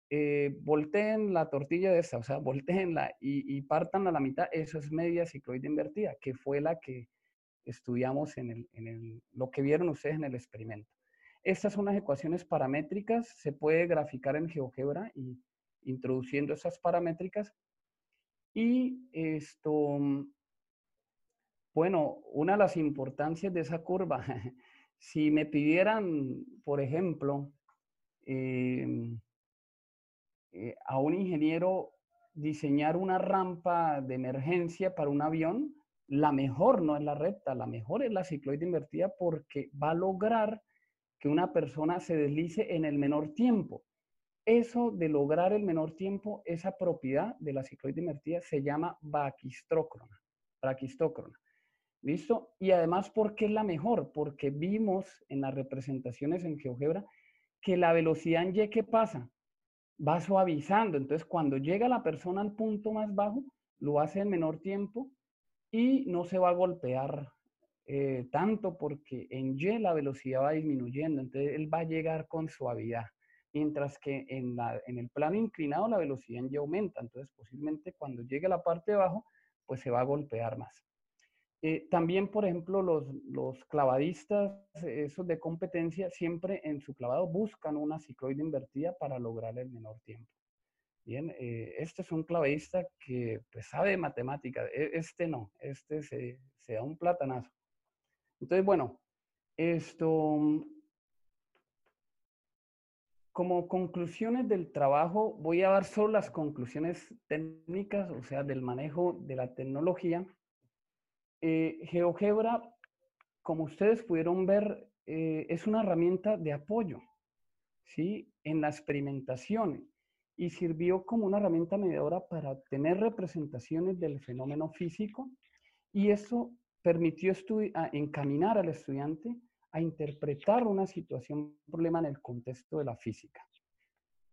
eh, volteen la tortilla de esta, o sea, volteenla y, y partan a la mitad, eso es media cicloide invertida, que fue la que estudiamos en, el, en el, lo que vieron ustedes en el experimento. Estas son las ecuaciones paramétricas, se puede graficar en GeoGebra y introduciendo esas paramétricas. Y esto, bueno, una de las importancias de esa curva, si me pidieran, por ejemplo, eh, eh, a un ingeniero diseñar una rampa de emergencia para un avión, la mejor no es la recta, la mejor es la cicloide invertida porque va a lograr que una persona se deslice en el menor tiempo. Eso de lograr el menor tiempo, esa propiedad de la cicloide invertida se llama braquistócrona. braquistócrona. ¿Listo? Y además, ¿por qué es la mejor? Porque vimos en las representaciones en GeoGebra que la velocidad en Y, ¿qué pasa? va suavizando. Entonces, cuando llega la persona al punto más bajo, lo hace en menor tiempo y no se va a golpear eh, tanto porque en Y la velocidad va disminuyendo. Entonces, él va a llegar con suavidad. Mientras que en, la, en el plano inclinado la velocidad en Y aumenta. Entonces, posiblemente cuando llegue a la parte de abajo, pues se va a golpear más. Eh, también, por ejemplo, los, los, clavadistas, esos de competencia, siempre en su clavado buscan una cicloide invertida para lograr el menor tiempo. Bien, eh, este es un clavadista que pues, sabe de. E, este no, este se, se, da un platanazo. Entonces, bueno, esto, como conclusiones del trabajo, voy a dar solo las conclusiones técnicas, o sea, del manejo de la tecnología. Eh, GeoGebra, como ustedes pudieron ver, eh, es una herramienta de apoyo, ¿sí? En la experimentación y sirvió como una herramienta mediadora para obtener representaciones del fenómeno físico y eso permitió encaminar al estudiante a interpretar una situación, un problema en el contexto de la física.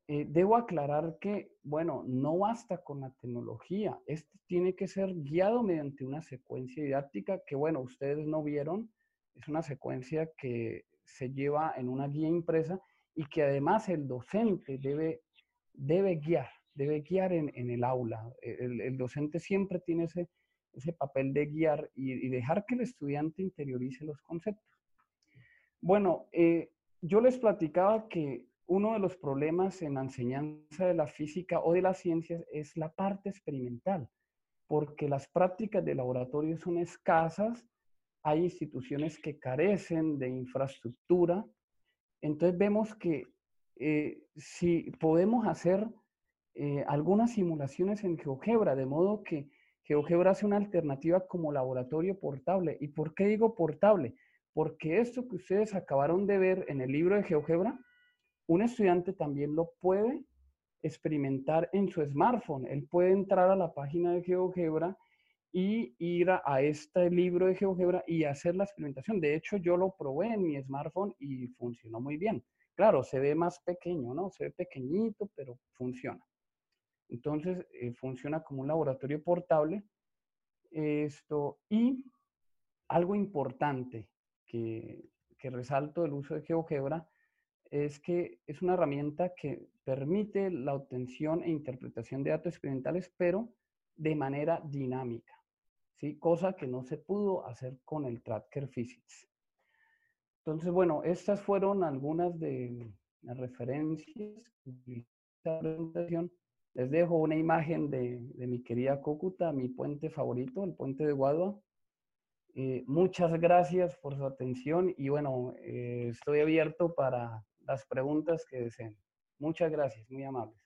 Eh, debo aclarar que, bueno, no basta con la tecnología. Esto tiene que ser guiado mediante una secuencia didáctica que, bueno, ustedes no vieron. Es una secuencia que se lleva en una guía impresa y que además el docente debe, debe guiar, debe guiar en, en el aula. El, el, docente siempre tiene ese, ese papel de guiar y, y, dejar que el estudiante interiorice los conceptos. Bueno, eh, yo les platicaba que uno de los problemas en la enseñanza de la física o de las ciencias es la parte experimental, porque las prácticas de laboratorio son escasas, hay instituciones que carecen de infraestructura, entonces vemos que eh, si podemos hacer eh, algunas simulaciones en GeoGebra, de modo que GeoGebra hace una alternativa como laboratorio portable. ¿Y por qué digo portable? Porque esto que ustedes acabaron de ver en el libro de GeoGebra, un estudiante también lo puede experimentar en su smartphone. Él puede entrar a la página de GeoGebra y ir a, este libro de GeoGebra y hacer la experimentación. De hecho, yo lo probé en mi smartphone y funcionó muy bien. Claro, se ve más pequeño, ¿no? Se ve pequeñito, pero funciona. Entonces, eh, funciona como un laboratorio portable. Esto, y algo importante que, que resalto del uso de GeoGebra es que es una herramienta que permite la obtención e interpretación de datos experimentales, pero de manera dinámica, ¿sí? cosa que no se pudo hacer con el Tracker Physics. Entonces, bueno, estas fueron algunas de las referencias de esta presentación. Les dejo una imagen de, mi querida Cúcuta, mi puente favorito, el puente de Guadua. Eh, muchas gracias por su atención y bueno, eh, estoy abierto para las preguntas que deseen. Muchas gracias, muy amables.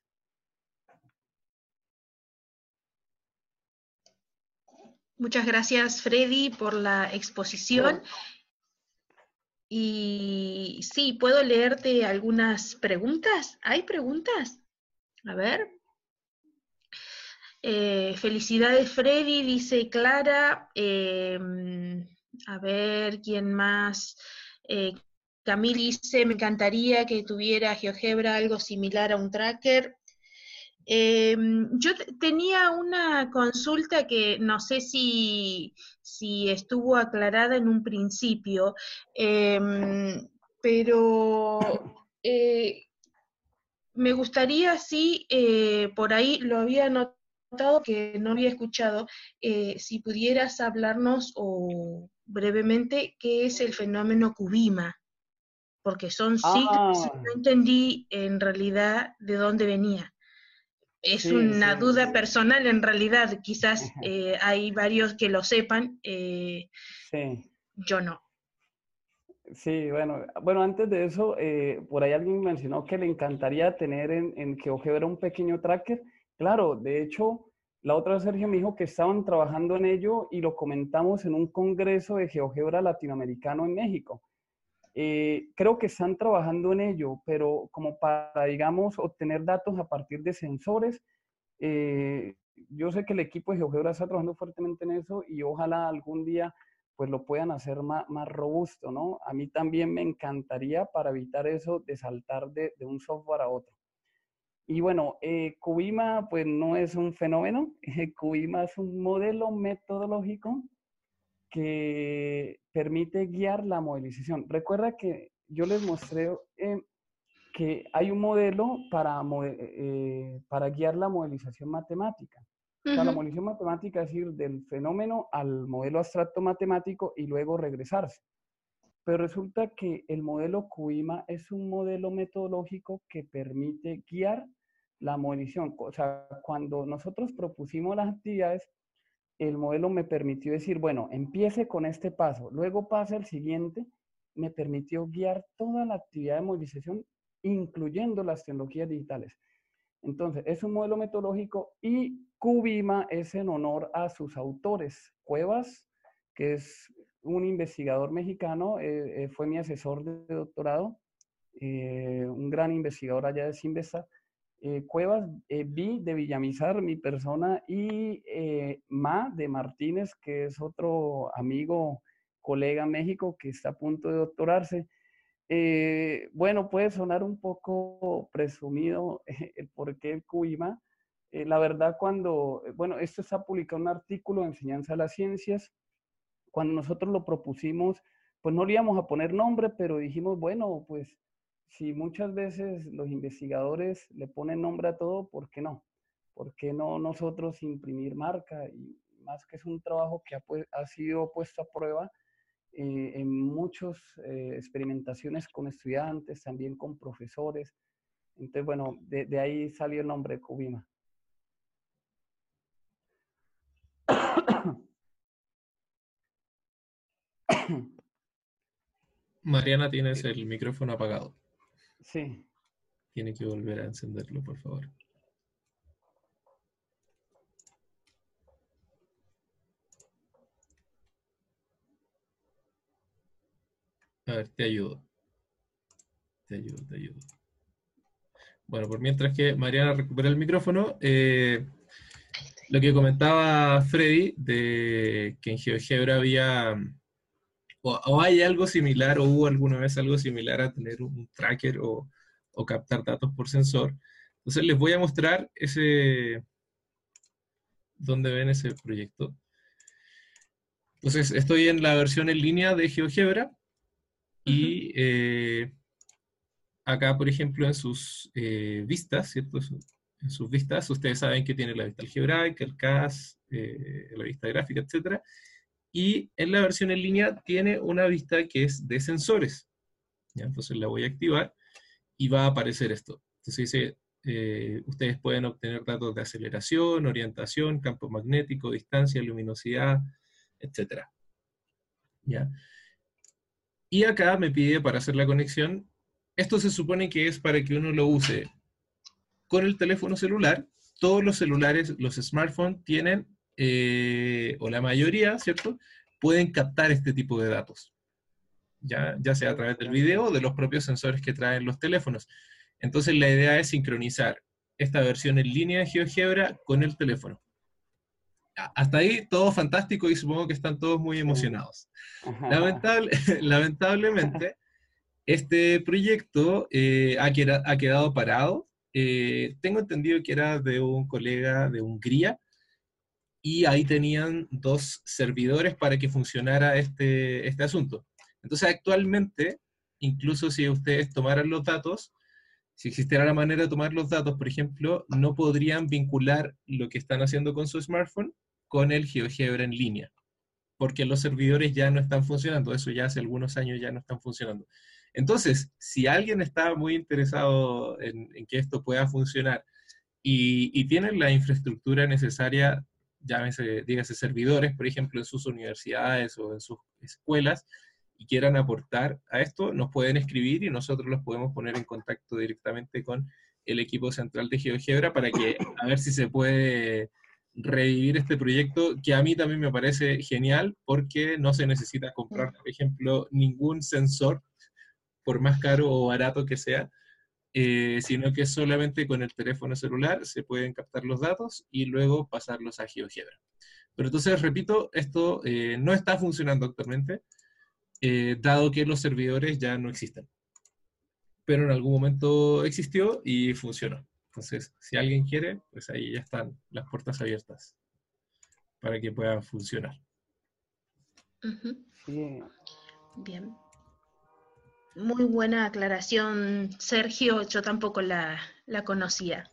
Muchas gracias, Freddy, por la exposición. Y sí, ¿puedo leerte algunas preguntas? ¿Hay preguntas? A ver. Eh, felicidades, Freddy, dice Clara. Em, a ver, ¿quién más? Eh, Camille dice, me encantaría que tuviera GeoGebra algo similar a un tracker. Em, yo tenía una consulta que no sé si, estuvo aclarada en un principio, em, pero eh, me gustaría si eh, por ahí lo había notado que no había escuchado, eh, si pudieras hablarnos o brevemente qué es el fenómeno Cubima porque son siglas y no ah. entendí en realidad de dónde venía. Es una duda personal en realidad, quizás eh, hay varios que lo sepan, eh, yo no. Sí, bueno, bueno, antes de eso, eh, por ahí alguien mencionó que le encantaría tener en, en GeoGebra un pequeño tracker. Claro, de hecho, la otra vez Sergio me dijo que estaban trabajando en ello y lo comentamos en un congreso de GeoGebra latinoamericano en México. Eh, creo que están trabajando en ello, pero como para, digamos, obtener datos a partir de sensores, eh, yo sé que el equipo de GeoGebra está trabajando fuertemente en eso y ojalá algún día pues lo puedan hacer más, más robusto, ¿no? A mí también me encantaría para evitar eso de saltar de, de un software a otro. Y bueno, eh, Cubima pues no es un fenómeno, Cubima es un modelo metodológico que permite guiar la modelización. Recuerda que yo les mostré eh, que hay un modelo para, eh, para guiar la modelización matemática. la modelización matemática es ir del fenómeno al modelo abstracto matemático y luego regresarse. Pero resulta que el modelo CUIMA es un modelo metodológico que permite guiar la modelización. O sea, cuando nosotros propusimos las actividades, el modelo me permitió decir, bueno, empiece con este paso, luego pasa el siguiente, me permitió guiar toda la actividad de movilización, incluyendo las tecnologías digitales. Entonces, es un modelo metodológico y Cubima es en honor a sus autores. Cuevas, que es un investigador mexicano, eh, eh, fue mi asesor de doctorado, eh, un gran investigador allá de Sinvesta, eh, Cuevas, eh, Vi de Villamizar, mi persona, y eh, Ma de Martínez, que es otro amigo, colega México que está a punto de doctorarse. bueno, puede sonar un poco presumido el por qué CUIMA. la verdad, cuando, bueno, esto está publicado un artículo de enseñanza de las ciencias. Cuando nosotros lo propusimos, pues no le íbamos a poner nombre, pero dijimos, bueno, pues si muchas veces los investigadores le ponen nombre a todo, ¿por qué no? ¿Por qué no nosotros imprimir marca? Y más que es un trabajo que ha, sido puesto a prueba eh, en muchas eh, experimentaciones con estudiantes, también con profesores. Entonces, bueno, de, de ahí salió el nombre de Cubima. Mariana, tienes el micrófono apagado. Sí. Tiene que volver a encenderlo, por favor. A ver, te ayudo. Te ayudo, te ayudo. Bueno, por mientras que Mariana recupera el micrófono, eh, lo que comentaba Freddy, de que en GeoGebra había o, hay algo similar, o hubo alguna vez algo similar a tener un, tracker o, o, captar datos por sensor. Entonces les voy a mostrar ese, donde ven ese proyecto. Entonces estoy en la versión en línea de GeoGebra y eh, acá, por ejemplo, en sus eh, vistas, ¿cierto? En sus vistas, ustedes saben que tiene la vista algebraica, el CAS, eh, la vista gráfica, etc. Y en la versión en línea tiene una vista que es de sensores. Entonces la voy a activar y va a aparecer esto. Entonces dice, eh, ustedes pueden obtener datos de aceleración, orientación, campo magnético, distancia, luminosidad, etc. ¿Ya? Y acá me pide para hacer la conexión, esto se supone que es para que uno lo use con el teléfono celular. Todos los celulares, los smartphones tienen, eh, o la mayoría, ¿cierto? Pueden captar este tipo de datos. Ya, ya sea a través del video o de los propios sensores que traen los teléfonos. Entonces la idea es sincronizar esta versión en línea de GeoGebra con el teléfono. Hasta ahí todo fantástico y supongo que están todos muy emocionados. lamentablemente, este proyecto eh, ha, quedado parado. Eh, tengo entendido que era de un colega de Hungría y ahí tenían dos servidores para que funcionara este, este asunto. Entonces actualmente, incluso si ustedes tomaran los datos, si existiera la manera de tomar los datos, por ejemplo, no podrían vincular lo que están haciendo con su smartphone con el GeoGebra en línea, porque los servidores ya no están funcionando, eso ya hace algunos años ya no están funcionando. Entonces, si alguien está muy interesado en, que esto pueda funcionar y, y tienen la infraestructura necesaria, llámese, dígase servidores, por ejemplo, en sus universidades o en sus escuelas, y quieran aportar a esto, nos pueden escribir y nosotros los podemos poner en contacto directamente con el equipo central de GeoGebra para que a ver si se puede revivir este proyecto que a mí también me parece genial porque no se necesita comprar, por ejemplo, ningún sensor, por más caro o barato que sea, eh, sino que solamente con el teléfono celular se pueden captar los datos y luego pasarlos a GeoGebra. Pero entonces, repito, esto eh, no está funcionando actualmente. Eh, dado que los servidores ya no existen. Pero en algún momento existió y funcionó. Entonces, si alguien quiere, pues ahí ya están las puertas abiertas para que pueda funcionar. Bien. Muy buena aclaración, Sergio. Yo tampoco la, conocía.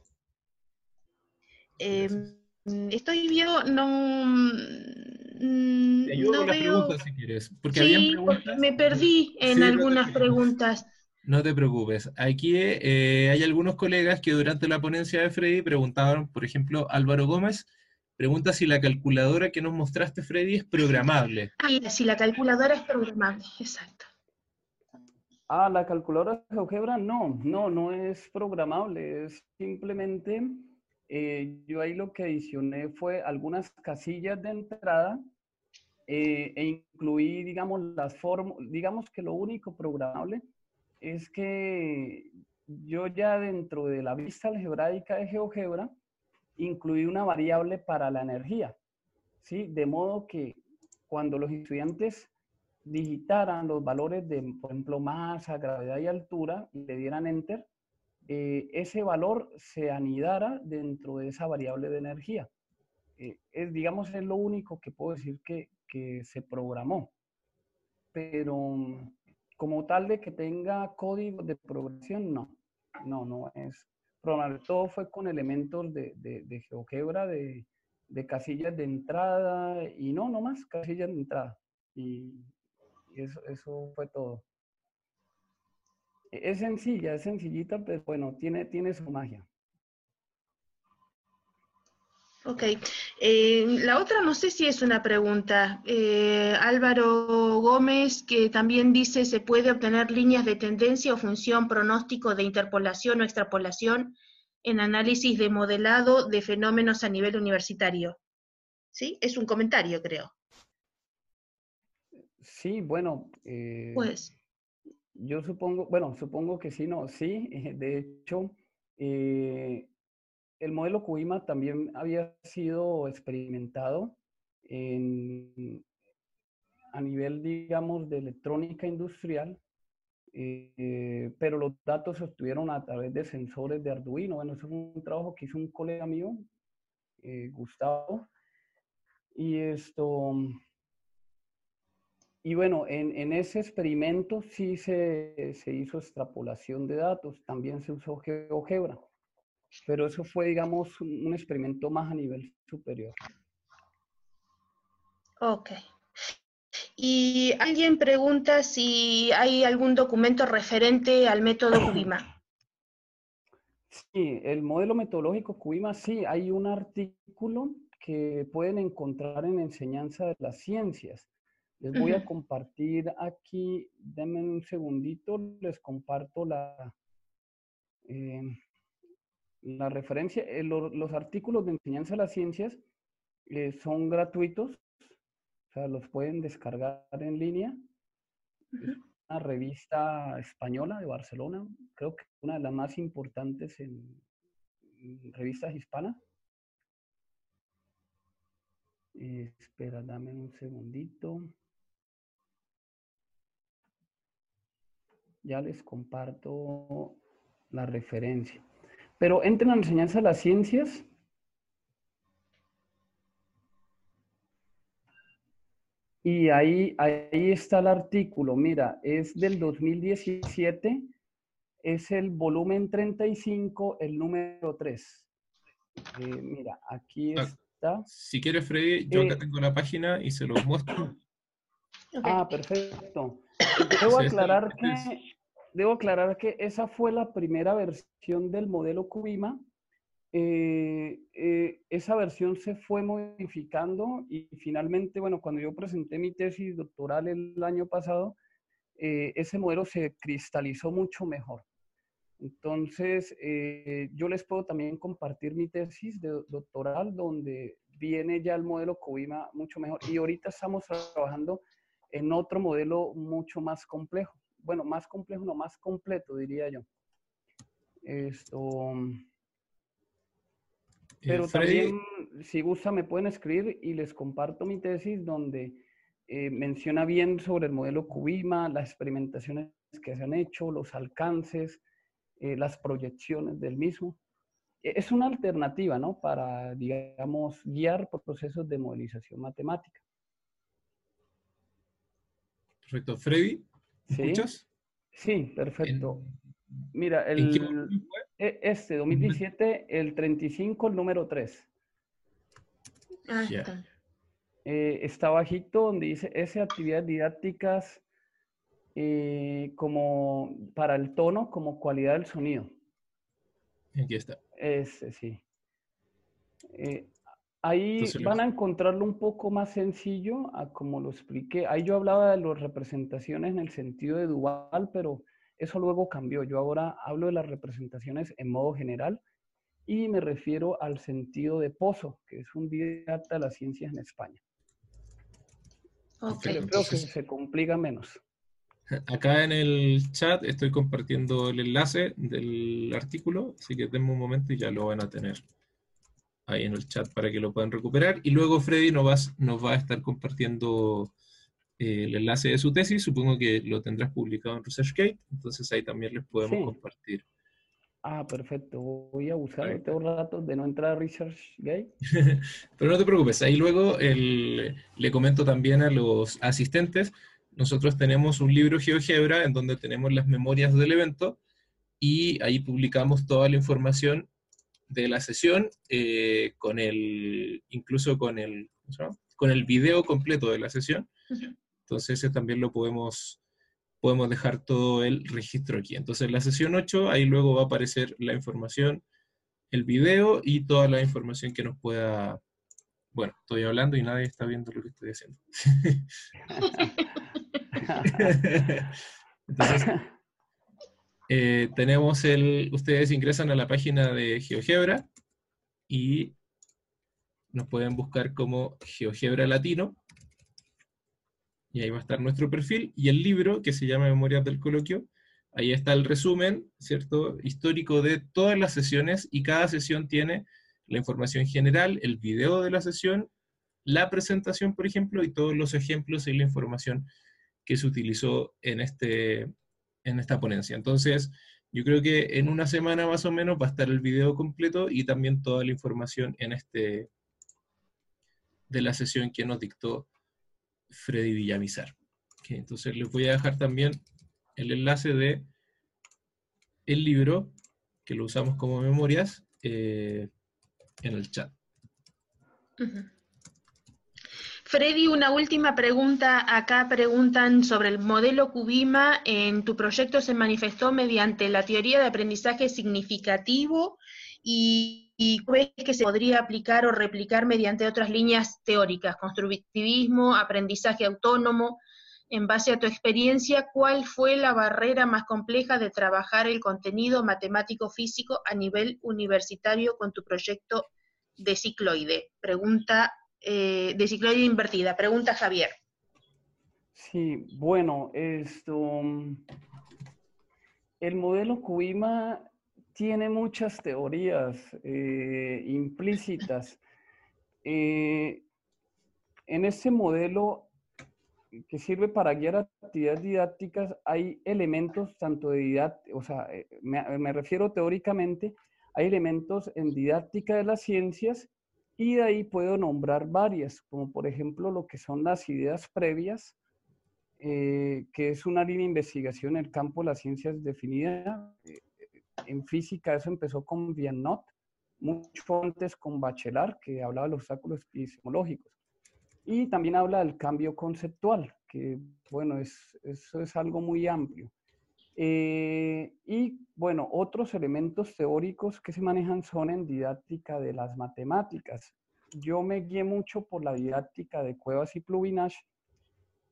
Em, estoy viendo, no, Te no veo... si quieres. Porque sí, me perdí en algunas preguntas. No te preocupes. Aquí eh, hay algunos colegas que durante la ponencia de Freddy preguntaban, por ejemplo, Álvaro Gómez pregunta si la calculadora que nos mostraste, Freddy, es programable. Ah, si la calculadora es programable, exacto. Ah, la calculadora de GeoGebra no, no, no es programable, es simplemente eh, yo ahí lo que adicioné fue algunas casillas de entrada eh, e incluí, digamos, las fórmulas, digamos que lo único programable es que yo ya dentro de la vista algebraica de GeoGebra incluí una variable para la energía, ¿sí? De modo que cuando los estudiantes digitaran los valores de, por ejemplo, masa, gravedad y altura y le dieran enter, eh, ese valor se anidara dentro de esa variable de energía. Eh, es, digamos, es lo único que puedo decir que, que se programó. Pero como tal de que tenga código de programación, no. No, no es programable. Todo fue con elementos de, de, de GeoGebra, de, de, casillas de entrada y no, no más, casillas de entrada. Eso, fue todo. Es sencilla, es sencillita, pero bueno, tiene, tiene su magia. Ok. Eh, la otra no sé si es una pregunta. Eh, Álvaro Gómez, que también dice, ¿se puede obtener líneas de tendencia o función pronóstico de interpolación o extrapolación en análisis de modelado de fenómenos a nivel universitario? ¿Sí? Es un comentario, creo. Sí, bueno. Eh, pues. Yo supongo, bueno, supongo que sí, no, sí. De hecho, eh, el modelo CUIMA también había sido experimentado en, a nivel, digamos, de electrónica industrial, eh, pero los datos se obtuvieron a través de sensores de Arduino. Bueno, eso fue un trabajo que hizo un colega mío, eh, Gustavo. Y esto, y bueno, en, ese experimento sí se, se, hizo extrapolación de datos, también se usó GeoGebra, pero eso fue, digamos, un experimento más a nivel superior. Ok. Y alguien pregunta si hay algún documento referente al método Cubima. Sí, el modelo metodológico Cubima, sí, hay un artículo que pueden encontrar en Enseñanza de las Ciencias. Les voy a compartir aquí, denme un segundito, les comparto la, eh, la referencia. Eh, los artículos de Enseñanza de las Ciencias eh, son gratuitos, sea, los pueden descargar en línea. Es una revista española de Barcelona, creo que una de las más importantes en, revistas hispanas. espera, dame un segundito. Ya les comparto la referencia. Pero entren a enseñanza de las ciencias Y ahí, ahí está el artículo, mira, es del 2017, es el volumen 35, el número 3. Eh, mira, aquí ah, está. Si quieres, Freddy, yo acá eh, tengo la página y se los muestro. Ah, perfecto. Debo aclarar, que, debo aclarar que esa fue la primera versión del modelo Cubima eh, eh, esa versión se fue modificando y finalmente, bueno, cuando yo presenté mi tesis doctoral el año pasado, eh, ese modelo se cristalizó mucho mejor. Entonces, yo les puedo también compartir mi tesis doctoral donde viene ya el modelo COBIMA mucho mejor. Y ahorita estamos trabajando en otro modelo mucho más complejo. Bueno, más complejo, no más completo, diría yo. Esto... Pero también, si gusta, me pueden escribir y les comparto mi tesis donde eh, menciona bien sobre el modelo Cubima, las experimentaciones que se han hecho, los alcances, eh, las proyecciones del mismo. E, es una alternativa, ¿no? Para, digamos, guiar por procesos de modelización matemática. Perfecto. Freddy, ¿me ¿Sí? Sí, perfecto. Mira, el, e, este 2017, el 35, el número 3. Ah, está. Eh, está bajito donde dice ese actividades didácticas eh, como para el tono, como cualidad del sonido. Aquí está. Ese, sí. Eh, ahí van a encontrarlo un poco más sencillo a como lo expliqué. Ahí yo hablaba de las representaciones en el sentido de dual, pero eso luego cambió. Yo ahora hablo de las representaciones en modo general y me refiero al sentido de Pozo, que es un didacta de las ciencias en España. Okay. creo que se complica menos. Acá en el chat estoy compartiendo el enlace del artículo, así que denme un momento y ya lo van a tener ahí en el chat para que lo puedan recuperar. Y luego Freddy nos nos va a estar compartiendo el enlace de su tesis, supongo que lo tendrás publicado en ResearchGate, entonces ahí también les podemos compartir. Ah, perfecto. Voy a buscar, tengo ratos de no entrar a ResearchGate. Pero no te preocupes, ahí luego le comento también a los asistentes, nosotros tenemos un libro GeoGebra en donde tenemos las memorias del evento y ahí publicamos toda la información de la sesión, eh, con el, incluso con el, con el video completo de la sesión. Entonces ese también lo podemos, podemos dejar todo el registro aquí. Entonces en la sesión 8, ahí luego va a aparecer la información, el video y toda la información que nos pueda... Bueno, estoy hablando y nadie está viendo lo que estoy haciendo. Entonces, eh, tenemos el, ustedes ingresan a la página de GeoGebra y nos pueden buscar como GeoGebra Latino y ahí va a estar nuestro perfil, y el libro, que se llama Memorias del Coloquio, ahí está el resumen, ¿cierto?, histórico de todas las sesiones, y cada sesión tiene la información general, el video de la sesión, la presentación, por ejemplo, y todos los ejemplos y la información que se utilizó en, este, en esta ponencia. Entonces, yo creo que en una semana más o menos va a estar el video completo y también toda la información en este de la sesión que nos dictó Freddy Villamizar. entonces les voy a dejar también el enlace de el libro, que lo usamos como memorias, eh, en el chat. Freddy, una última pregunta. Acá preguntan sobre el modelo Cubima. En tu proyecto se manifestó mediante la teoría de aprendizaje significativo y, y ves que se podría aplicar o replicar mediante otras líneas teóricas, constructivismo, aprendizaje autónomo. En base a tu experiencia, ¿cuál fue la barrera más compleja de trabajar el contenido matemático-físico a nivel universitario con tu proyecto de cicloide? Pregunta eh, de cicloide invertida. Pregunta Javier. Sí, bueno, esto, el modelo Cubima tiene muchas teorías eh, implícitas. Eh, en este modelo que sirve para guiar actividades didácticas, hay elementos tanto de didáctica, o sea, me, me refiero teóricamente, hay elementos en didáctica de las ciencias y de ahí puedo nombrar varias, como por ejemplo lo que son las ideas previas, eh, que es una línea de investigación en el campo de las ciencias definida. Eh, en física eso empezó con Viennot, mucho antes con Bachelard, que hablaba de los obstáculos epistemológicos. Y también habla del cambio conceptual, que bueno, es, eso es algo muy amplio. Eh, y bueno, otros elementos teóricos que se manejan son en didáctica de las matemáticas. Yo me guié mucho por la didáctica de Cuevas y Plubinash.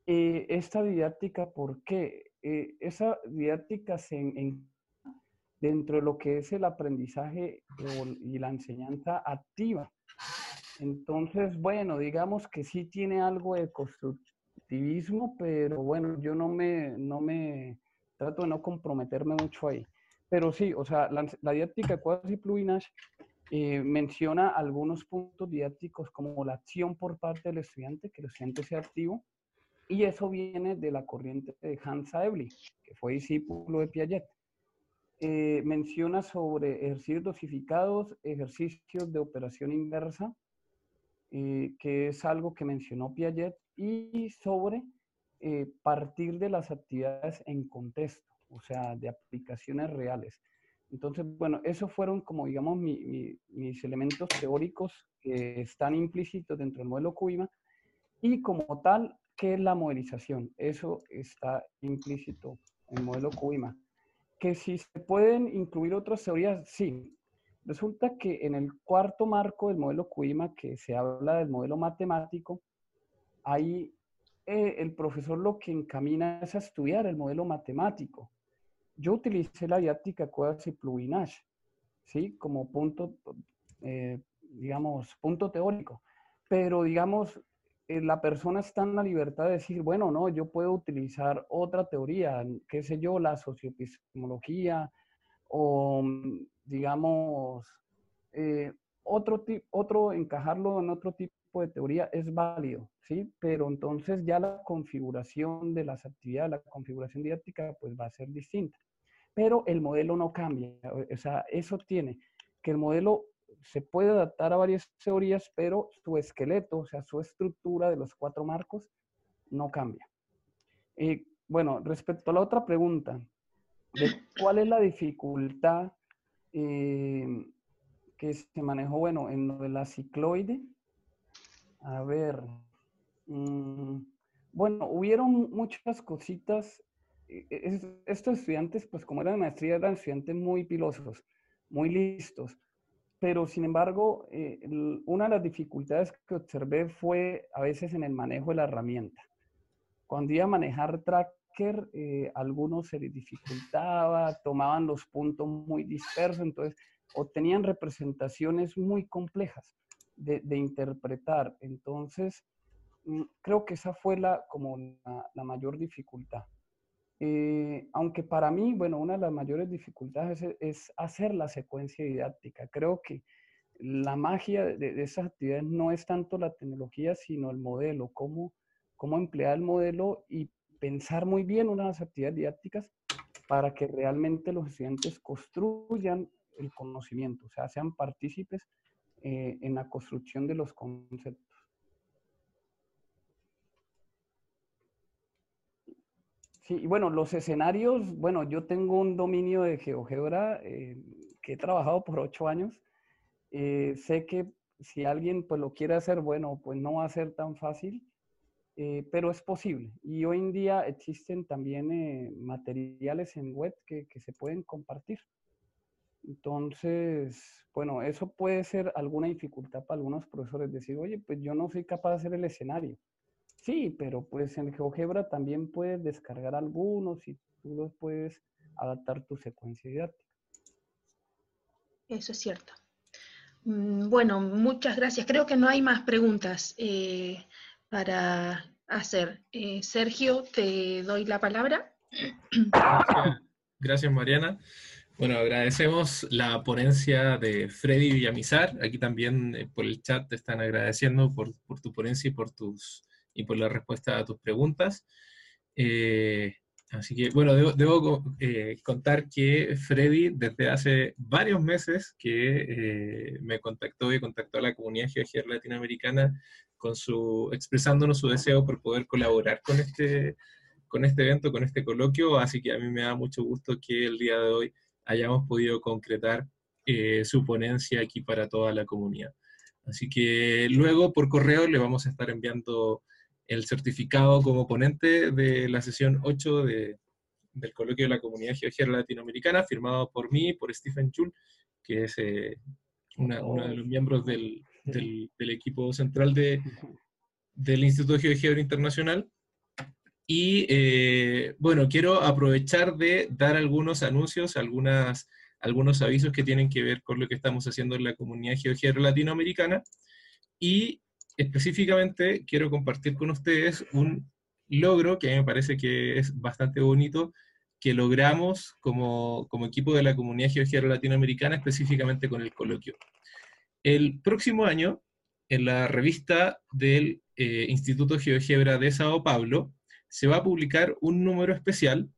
Eh, esta didáctica, ¿por qué? Eh, esa didáctica se en, dentro de lo que es el aprendizaje y la enseñanza activa. Entonces, bueno, digamos que sí tiene algo de constructivismo, pero bueno, yo no me, no me, trato de no comprometerme mucho ahí. Pero sí, o sea, la, didáctica cuadros y pluginash eh, menciona algunos puntos didácticos como la acción por parte del estudiante, que el estudiante sea activo, y eso viene de la corriente de Hans Aebli, que fue discípulo de Piaget. Eh, menciona sobre ejercicios dosificados, ejercicios de operación inversa, eh, que es algo que mencionó Piaget, y sobre eh, partir de las actividades en contexto, o sea, de aplicaciones reales. Entonces, bueno, esos fueron como, digamos, mis elementos teóricos que están implícitos dentro del modelo CUIMA y como tal, ¿qué es la modelización? Eso está implícito en el modelo CUIMA. Que si se pueden incluir otras teorías, sí. Resulta que en el cuarto marco del modelo CUIMA, que se habla del modelo matemático, hay eh, el profesor lo que encamina es a estudiar el modelo matemático. Yo utilicé la didáctica Cuevas y ¿sí? Como punto, eh, digamos, punto teórico. Pero, digamos, eh, la persona está en la libertad de decir, bueno, no, yo puedo utilizar otra teoría, qué sé yo, la socioepistemología o, digamos, otro, otro, encajarlo en otro tipo de teoría es válido, ¿sí? Pero entonces ya la configuración de las actividades, la configuración didáctica, pues va a ser distinta. Pero el modelo no cambia, o sea, eso tiene que el modelo se puede adaptar a varias teorías, pero su esqueleto, o sea, su estructura de los cuatro marcos, no cambia. Y bueno, respecto a la otra pregunta, de cuál es la dificultad eh, que se manejó, bueno, en lo de la cicloide, a ver. Mm, bueno, hubieron muchas cositas. E, e, estos estudiantes, pues como eran maestría, eran estudiantes muy pilosos, muy listos. Pero sin embargo, eh, una de las dificultades que observé fue a veces en el manejo de la herramienta. Cuando iba a manejar tracker, eh, algunos se les dificultaba, tomaban los puntos muy dispersos, entonces obtenían representaciones muy complejas de, interpretar. Entonces, mm, creo que esa fue la, como la, mayor dificultad. Eh, aunque para mí, bueno, una de las mayores dificultades es, hacer la secuencia didáctica. Creo que la magia de, esas actividades no es tanto la tecnología, sino el modelo, cómo, cómo emplear el modelo y pensar muy bien unas actividades didácticas para que realmente los estudiantes construyan el conocimiento, o sea, sean partícipes eh, en la construcción de los conceptos. Sí, y bueno, los escenarios, bueno, yo tengo un dominio de GeoGebra eh, que he trabajado por ocho años. Eh, sé que si alguien pues lo quiere hacer, bueno, pues no va a ser tan fácil, eh, pero es posible. Y hoy en día existen también materiales en web que, que se pueden compartir. Entonces, bueno, eso puede ser alguna dificultad para algunos profesores, decir, oye, pues yo no soy capaz de hacer el escenario. Sí, pero pues en GeoGebra también puedes descargar algunos y tú los puedes adaptar tu secuencia didáctica. Eso es cierto. Mm, bueno, muchas gracias. Creo que no hay más preguntas eh, para hacer. Eh, Sergio, te doy la palabra. Gracias, Mariana. Bueno, agradecemos la ponencia de Freddy Villamizar. Aquí también eh, por el chat te están agradeciendo por, por tu ponencia y por tus y por la respuesta a tus preguntas. Eh, así que, bueno, debo, eh, contar que Freddy desde hace varios meses que eh, me contactó y contactó a la comunidad GeoGR latinoamericana con su, expresándonos su deseo por poder colaborar con este, con este evento, con este coloquio, así que a mí me da mucho gusto que el día de hoy hayamos podido concretar su ponencia aquí para toda la comunidad. Así que luego por correo le vamos a estar enviando el certificado como ponente de la sesión 8 de, del coloquio de la comunidad geogera latinoamericana, firmado por mí, por Stephen Chul, que es eh, uno de los miembros del, del, equipo central de, del Instituto de Internacional. Y eh, bueno, quiero aprovechar de dar algunos anuncios, algunas, algunos avisos que tienen que ver con lo que estamos haciendo en la comunidad GeoGebra latinoamericana. Y específicamente quiero compartir con ustedes un logro que a mí me parece que es bastante bonito, que logramos como, equipo de la comunidad geográfica latinoamericana, específicamente con el coloquio. El próximo año, en la revista del eh, Instituto GeoGebra de Sao Paulo, se va a publicar un número especial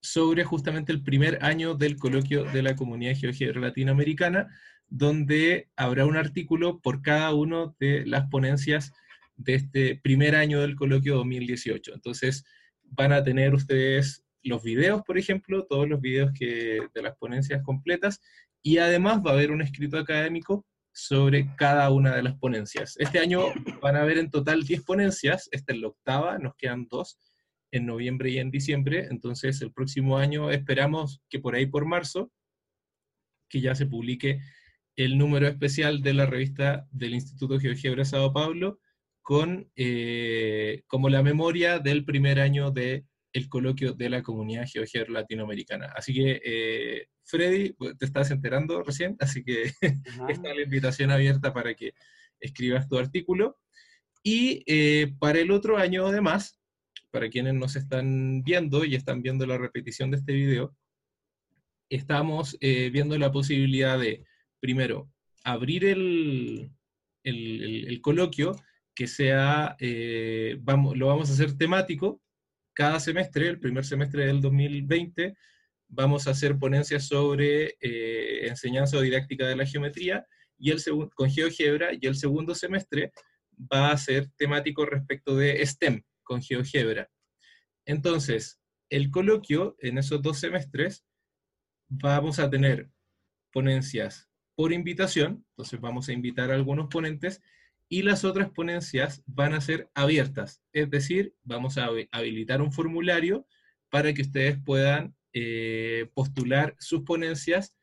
sobre justamente el primer año del coloquio de la comunidad geográfica latinoamericana, donde habrá un artículo por cada una de las ponencias de este primer año del coloquio 2018. Entonces, van a tener ustedes los videos, por ejemplo, todos los videos que, de las ponencias completas, y además va a haber un escrito académico sobre cada una de las ponencias. Este año van a haber en total 10 ponencias, esta es la octava, nos quedan dos en noviembre y en diciembre, entonces el próximo año esperamos que por ahí por marzo, que ya se publique el número especial de la revista del Instituto GeoGebra Sao Paulo con eh, como la memoria del primer año del el coloquio de la comunidad GeoGebra latinoamericana. Así que, eh, Freddy, te estás enterando recién, así que está la invitación abierta para que escribas tu artículo. Y eh, para el otro año, además, para quienes nos están viendo y están viendo la repetición de este video, estamos viendo la posibilidad de primero, abrir el, coloquio que sea, eh, vamos, lo vamos a hacer temático cada semestre, el primer semestre del 2020, vamos a hacer ponencias sobre eh, enseñanza o didáctica de la geometría y el con GeoGebra, y el segundo semestre va a ser temático respecto de STEM con GeoGebra. Entonces, el coloquio en esos dos semestres vamos a tener ponencias por invitación, entonces vamos a invitar a algunos ponentes y las otras ponencias van a ser abiertas, es decir, vamos a habilitar un formulario para que ustedes puedan eh, postular sus ponencias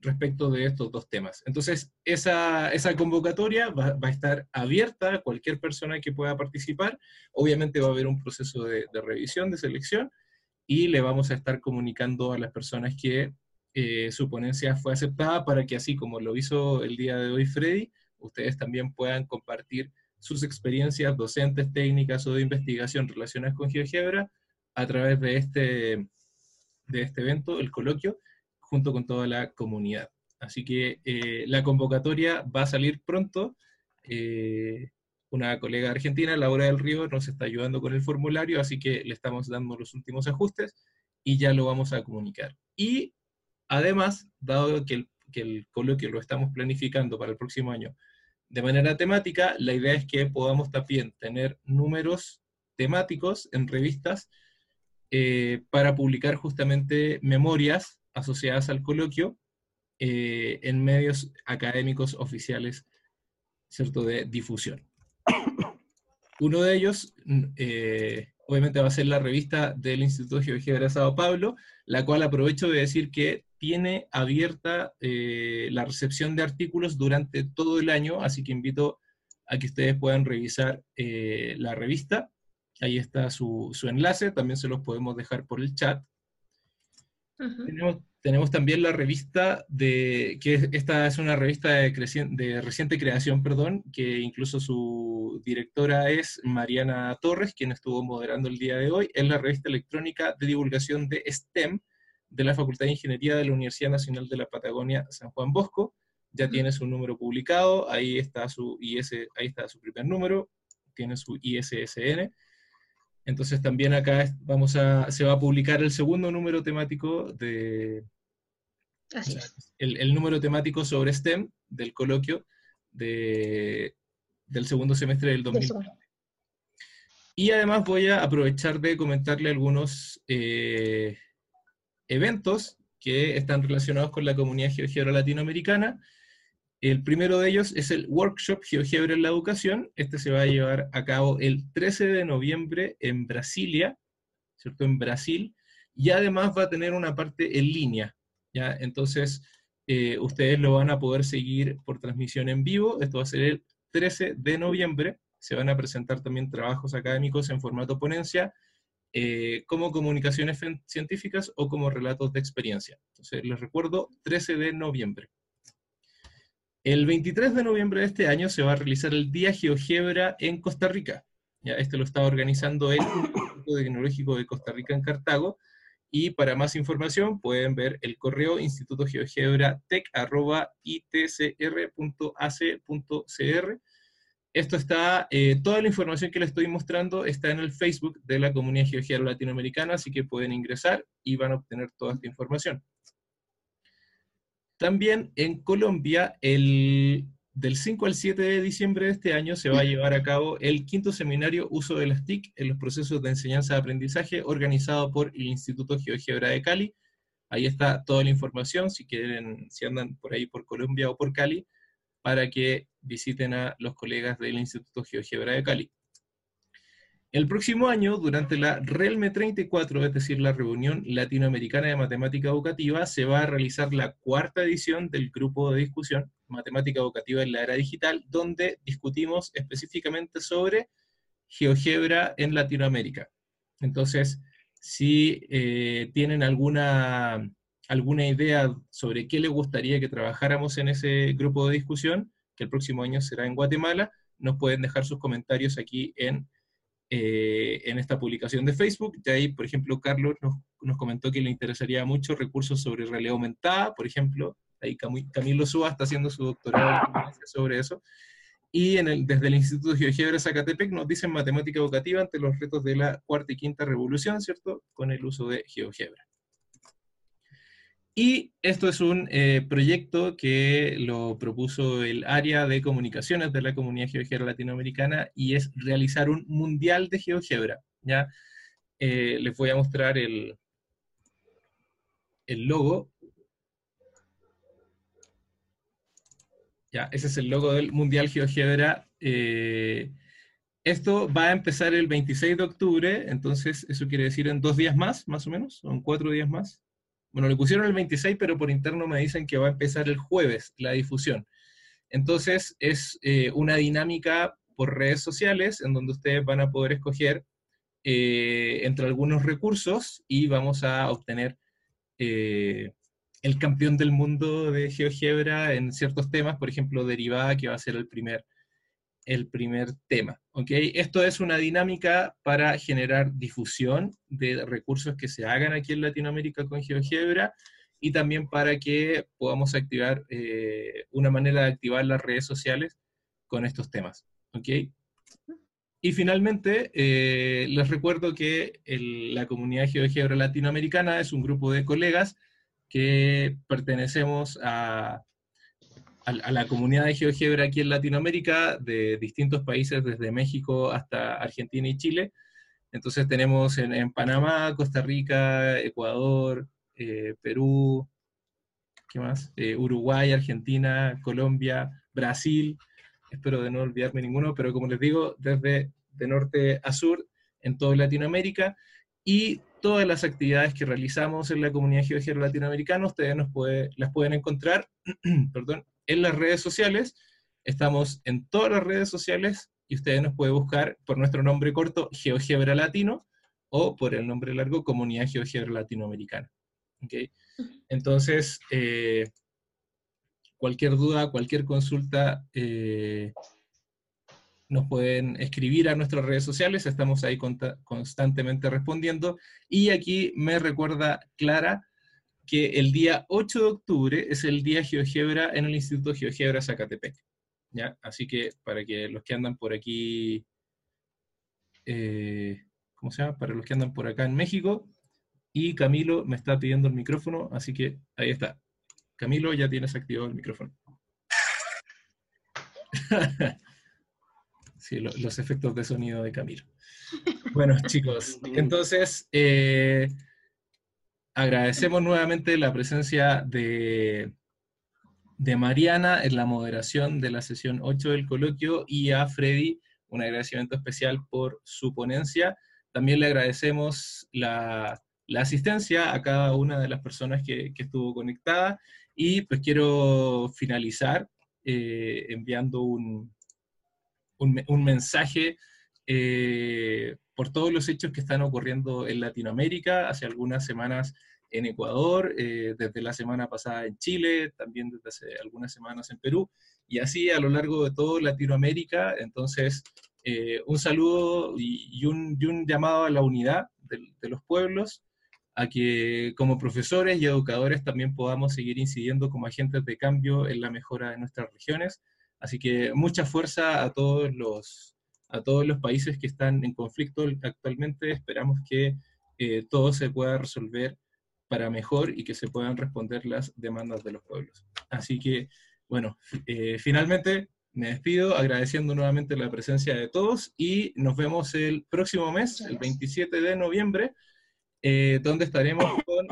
respecto de estos dos temas. Entonces, esa, convocatoria va, a estar abierta a cualquier persona que pueda participar. Obviamente va a haber un proceso de revisión, de selección, y le vamos a estar comunicando a las personas que eh, su ponencia fue aceptada para que así como lo hizo el día de hoy Freddy, ustedes también puedan compartir sus experiencias docentes, técnicas o de investigación relacionadas con GeoGebra a través de este, de este evento, el coloquio, junto con toda la comunidad. Así que la convocatoria va a salir pronto. una colega argentina, Laura del Río, nos está ayudando con el formulario, así que le estamos dando los últimos ajustes y ya lo vamos a comunicar. Y además, dado que el coloquio lo estamos planificando para el próximo año de manera temática, la idea es que podamos también tener números temáticos en revistas eh, para publicar justamente memorias asociadas al coloquio eh, en medios académicos oficiales ¿cierto? de difusión. Uno de ellos, eh, obviamente, va a ser la revista del Instituto de Geología de Sao Paulo, la cual aprovecho de decir que tiene abierta la recepción de artículos durante todo el año, así que invito a que ustedes puedan revisar la revista Ahí está su, enlace, también se los podemos dejar por el chat. tenemos, también la revista de, que esta es una revista de, de, reciente creación, perdón, que incluso su directora es Mariana Torres, quien estuvo moderando el día de hoy. Es la revista electrónica de divulgación de STEM de la Facultad de Ingeniería de la Universidad Nacional de la Patagonia San Juan Bosco. Ya tiene su número publicado, ahí está su IS, ahí está su primer número, tiene su ISSN entonces también acá vamos a, se va a publicar el segundo número temático de... Así es. El, número temático sobre STEM del coloquio de, del segundo semestre del 2020. Y además voy a aprovechar de comentarle algunos eh, eventos que están relacionados con la comunidad geográfica latinoamericana el primero de ellos es el workshop GeoGebra en la educación. Este se va a llevar a cabo el 13 de noviembre en Brasilia, ¿cierto? En Brasil. Y además va a tener una parte en línea, ¿ya? Entonces, eh, ustedes lo van a poder seguir por transmisión en vivo. Esto va a ser el 13 de noviembre. Se van a presentar también trabajos académicos en formato ponencia, eh, como comunicaciones científicas o como relatos de experiencia. Entonces, les recuerdo, 13 de noviembre. El 23 de noviembre de este año se va a realizar el Día GeoGebra en Costa Rica. Ya, este lo está organizando el Instituto Tecnológico de Costa Rica en Cartago. Y para más información pueden ver el correo institutogeogebra.itcr.ac.cr. Esto está, eh, toda la información que les estoy mostrando está en el Facebook de la Comunidad Geogebra Latinoamericana, así que pueden ingresar y van a obtener toda esta información. También en Colombia, el, del 5 al 7 de diciembre de este año se va a llevar a cabo el quinto seminario Uso de las TIC en los procesos de enseñanza-aprendizaje organizado por el Instituto GeoGebra de Cali. Ahí está toda la información, si quieren, si andan por ahí por Colombia o por Cali, para que visiten a los colegas del Instituto GeoGebra de Cali. El próximo año, durante la RELME 34, es decir, la Reunión Latinoamericana de Matemática Educativa, se va a realizar la cuarta edición del grupo de discusión Matemática Educativa en la Era Digital, donde discutimos específicamente sobre GeoGebra en Latinoamérica. Entonces, si eh, tienen alguna, alguna idea sobre qué les gustaría que trabajáramos en ese grupo de discusión, que el próximo año será en Guatemala, nos pueden dejar sus comentarios aquí en eh, en esta publicación de Facebook. De ahí, por ejemplo, Carlos nos, comentó que le interesaría mucho recursos sobre realidad aumentada, por ejemplo. Ahí Camilo Suba está haciendo su doctorado sobre eso. Y en el, desde el Instituto de GeoGebra Zacatepec nos dicen matemática educativa ante los retos de la cuarta y quinta revolución, ¿cierto? Con el uso de GeoGebra. Y esto es un eh, proyecto que lo propuso el área de comunicaciones de la comunidad GeoGebra latinoamericana y es realizar un mundial de GeoGebra. ¿ya? Eh, les voy a mostrar el, el logo. Ya, ese es el logo del Mundial GeoGebra. Eh, esto va a empezar el 26 de octubre, entonces eso quiere decir en dos días más, más o menos, o en cuatro días más. Bueno, le pusieron el 26, pero por interno me dicen que va a empezar el jueves la difusión. Entonces, es eh, una dinámica por redes sociales en donde ustedes van a poder escoger eh, entre algunos recursos y vamos a obtener eh, el campeón del mundo de GeoGebra en ciertos temas, por ejemplo, derivada, que va a ser el primer el primer tema. ¿Ok? Esto es una dinámica para generar difusión de recursos que se hagan aquí en Latinoamérica con GeoGebra y también para que podamos activar una manera de activar las redes sociales con estos temas. ¿ok? Y finalmente, les recuerdo que la comunidad GeoGebra Latinoamericana es un grupo de colegas que pertenecemos a, a, la comunidad de GeoGebra aquí en Latinoamérica, de distintos países, desde México hasta Argentina y Chile. Entonces tenemos en, Panamá, Costa Rica, Ecuador, eh, Perú, ¿qué más? Eh, Uruguay, Argentina, Colombia, Brasil, espero de no olvidarme ninguno, pero como les digo, desde de norte a sur en toda Latinoamérica y todas las actividades que realizamos en la comunidad GeoGebra latinoamericana, ustedes nos puede, las pueden encontrar perdón, en las redes sociales. Estamos en todas las redes sociales y ustedes nos pueden buscar por nuestro nombre corto GeoGebra Latino o por el nombre largo Comunidad GeoGebra Latinoamericana. ¿Okay? Entonces, eh, cualquier duda, cualquier consulta, eh, nos pueden escribir a nuestras redes sociales, estamos ahí constantemente respondiendo. Y aquí me recuerda Clara que el día 8 de octubre es el día GeoGebra en el Instituto GeoGebra Zacatepec. ¿ya? Así que para que los que andan por aquí, eh, ¿cómo se llama? Para los que andan por acá en México, y Camilo me está pidiendo el micrófono, así que ahí está. Camilo, ya tienes activado el micrófono. sí, los efectos de sonido de Camilo. Bueno, chicos, entonces eh, agradecemos nuevamente la presencia de, de Mariana en la moderación de la sesión 8 del coloquio y a Freddy un agradecimiento especial por su ponencia. También le agradecemos la, asistencia a cada una de las personas que, estuvo conectada y pues quiero finalizar eh, enviando un, un, mensaje eh, por todos los hechos que están ocurriendo en Latinoamérica, hace algunas semanas en Ecuador, eh, desde la semana pasada en Chile, también desde hace algunas semanas en Perú, y así a lo largo de toda Latinoamérica. Entonces, eh, un saludo y, un, llamado a la unidad de, los pueblos, a que como profesores y educadores también podamos seguir incidiendo como agentes de cambio en la mejora de nuestras regiones. Así que mucha fuerza a todos los, a todos los países que están en conflicto actualmente. Esperamos que eh, todo se pueda resolver para mejor y que se puedan responder las demandas de los pueblos. Así que, bueno, eh, finalmente me despido agradeciendo nuevamente la presencia de todos y nos vemos el próximo mes, el 27 de noviembre, eh, donde estaremos con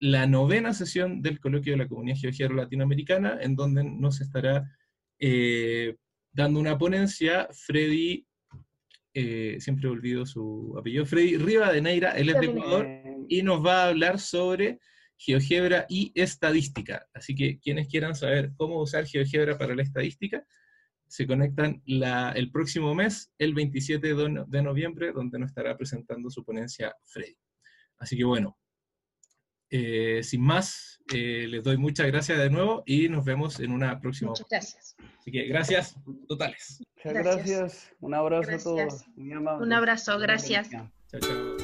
la novena sesión del coloquio de la Comunidad Geográfica Latinoamericana, en donde nos estará eh, dando una ponencia Freddy, siempre olvido su apellido, Freddy Rivadeneira, él es de Ecuador, y nos va a hablar sobre GeoGebra y estadística. Así que quienes quieran saber cómo usar GeoGebra para la estadística, se conectan el próximo mes, el 27 de noviembre, donde nos estará presentando su ponencia Freddy. Así que bueno, eh, sin más, eh, les doy muchas gracias de nuevo y nos vemos en una próxima. Muchas gracias. Así que gracias totales. Muchas gracias. Un abrazo a todos. Un abrazo, gracias. Chao, chao.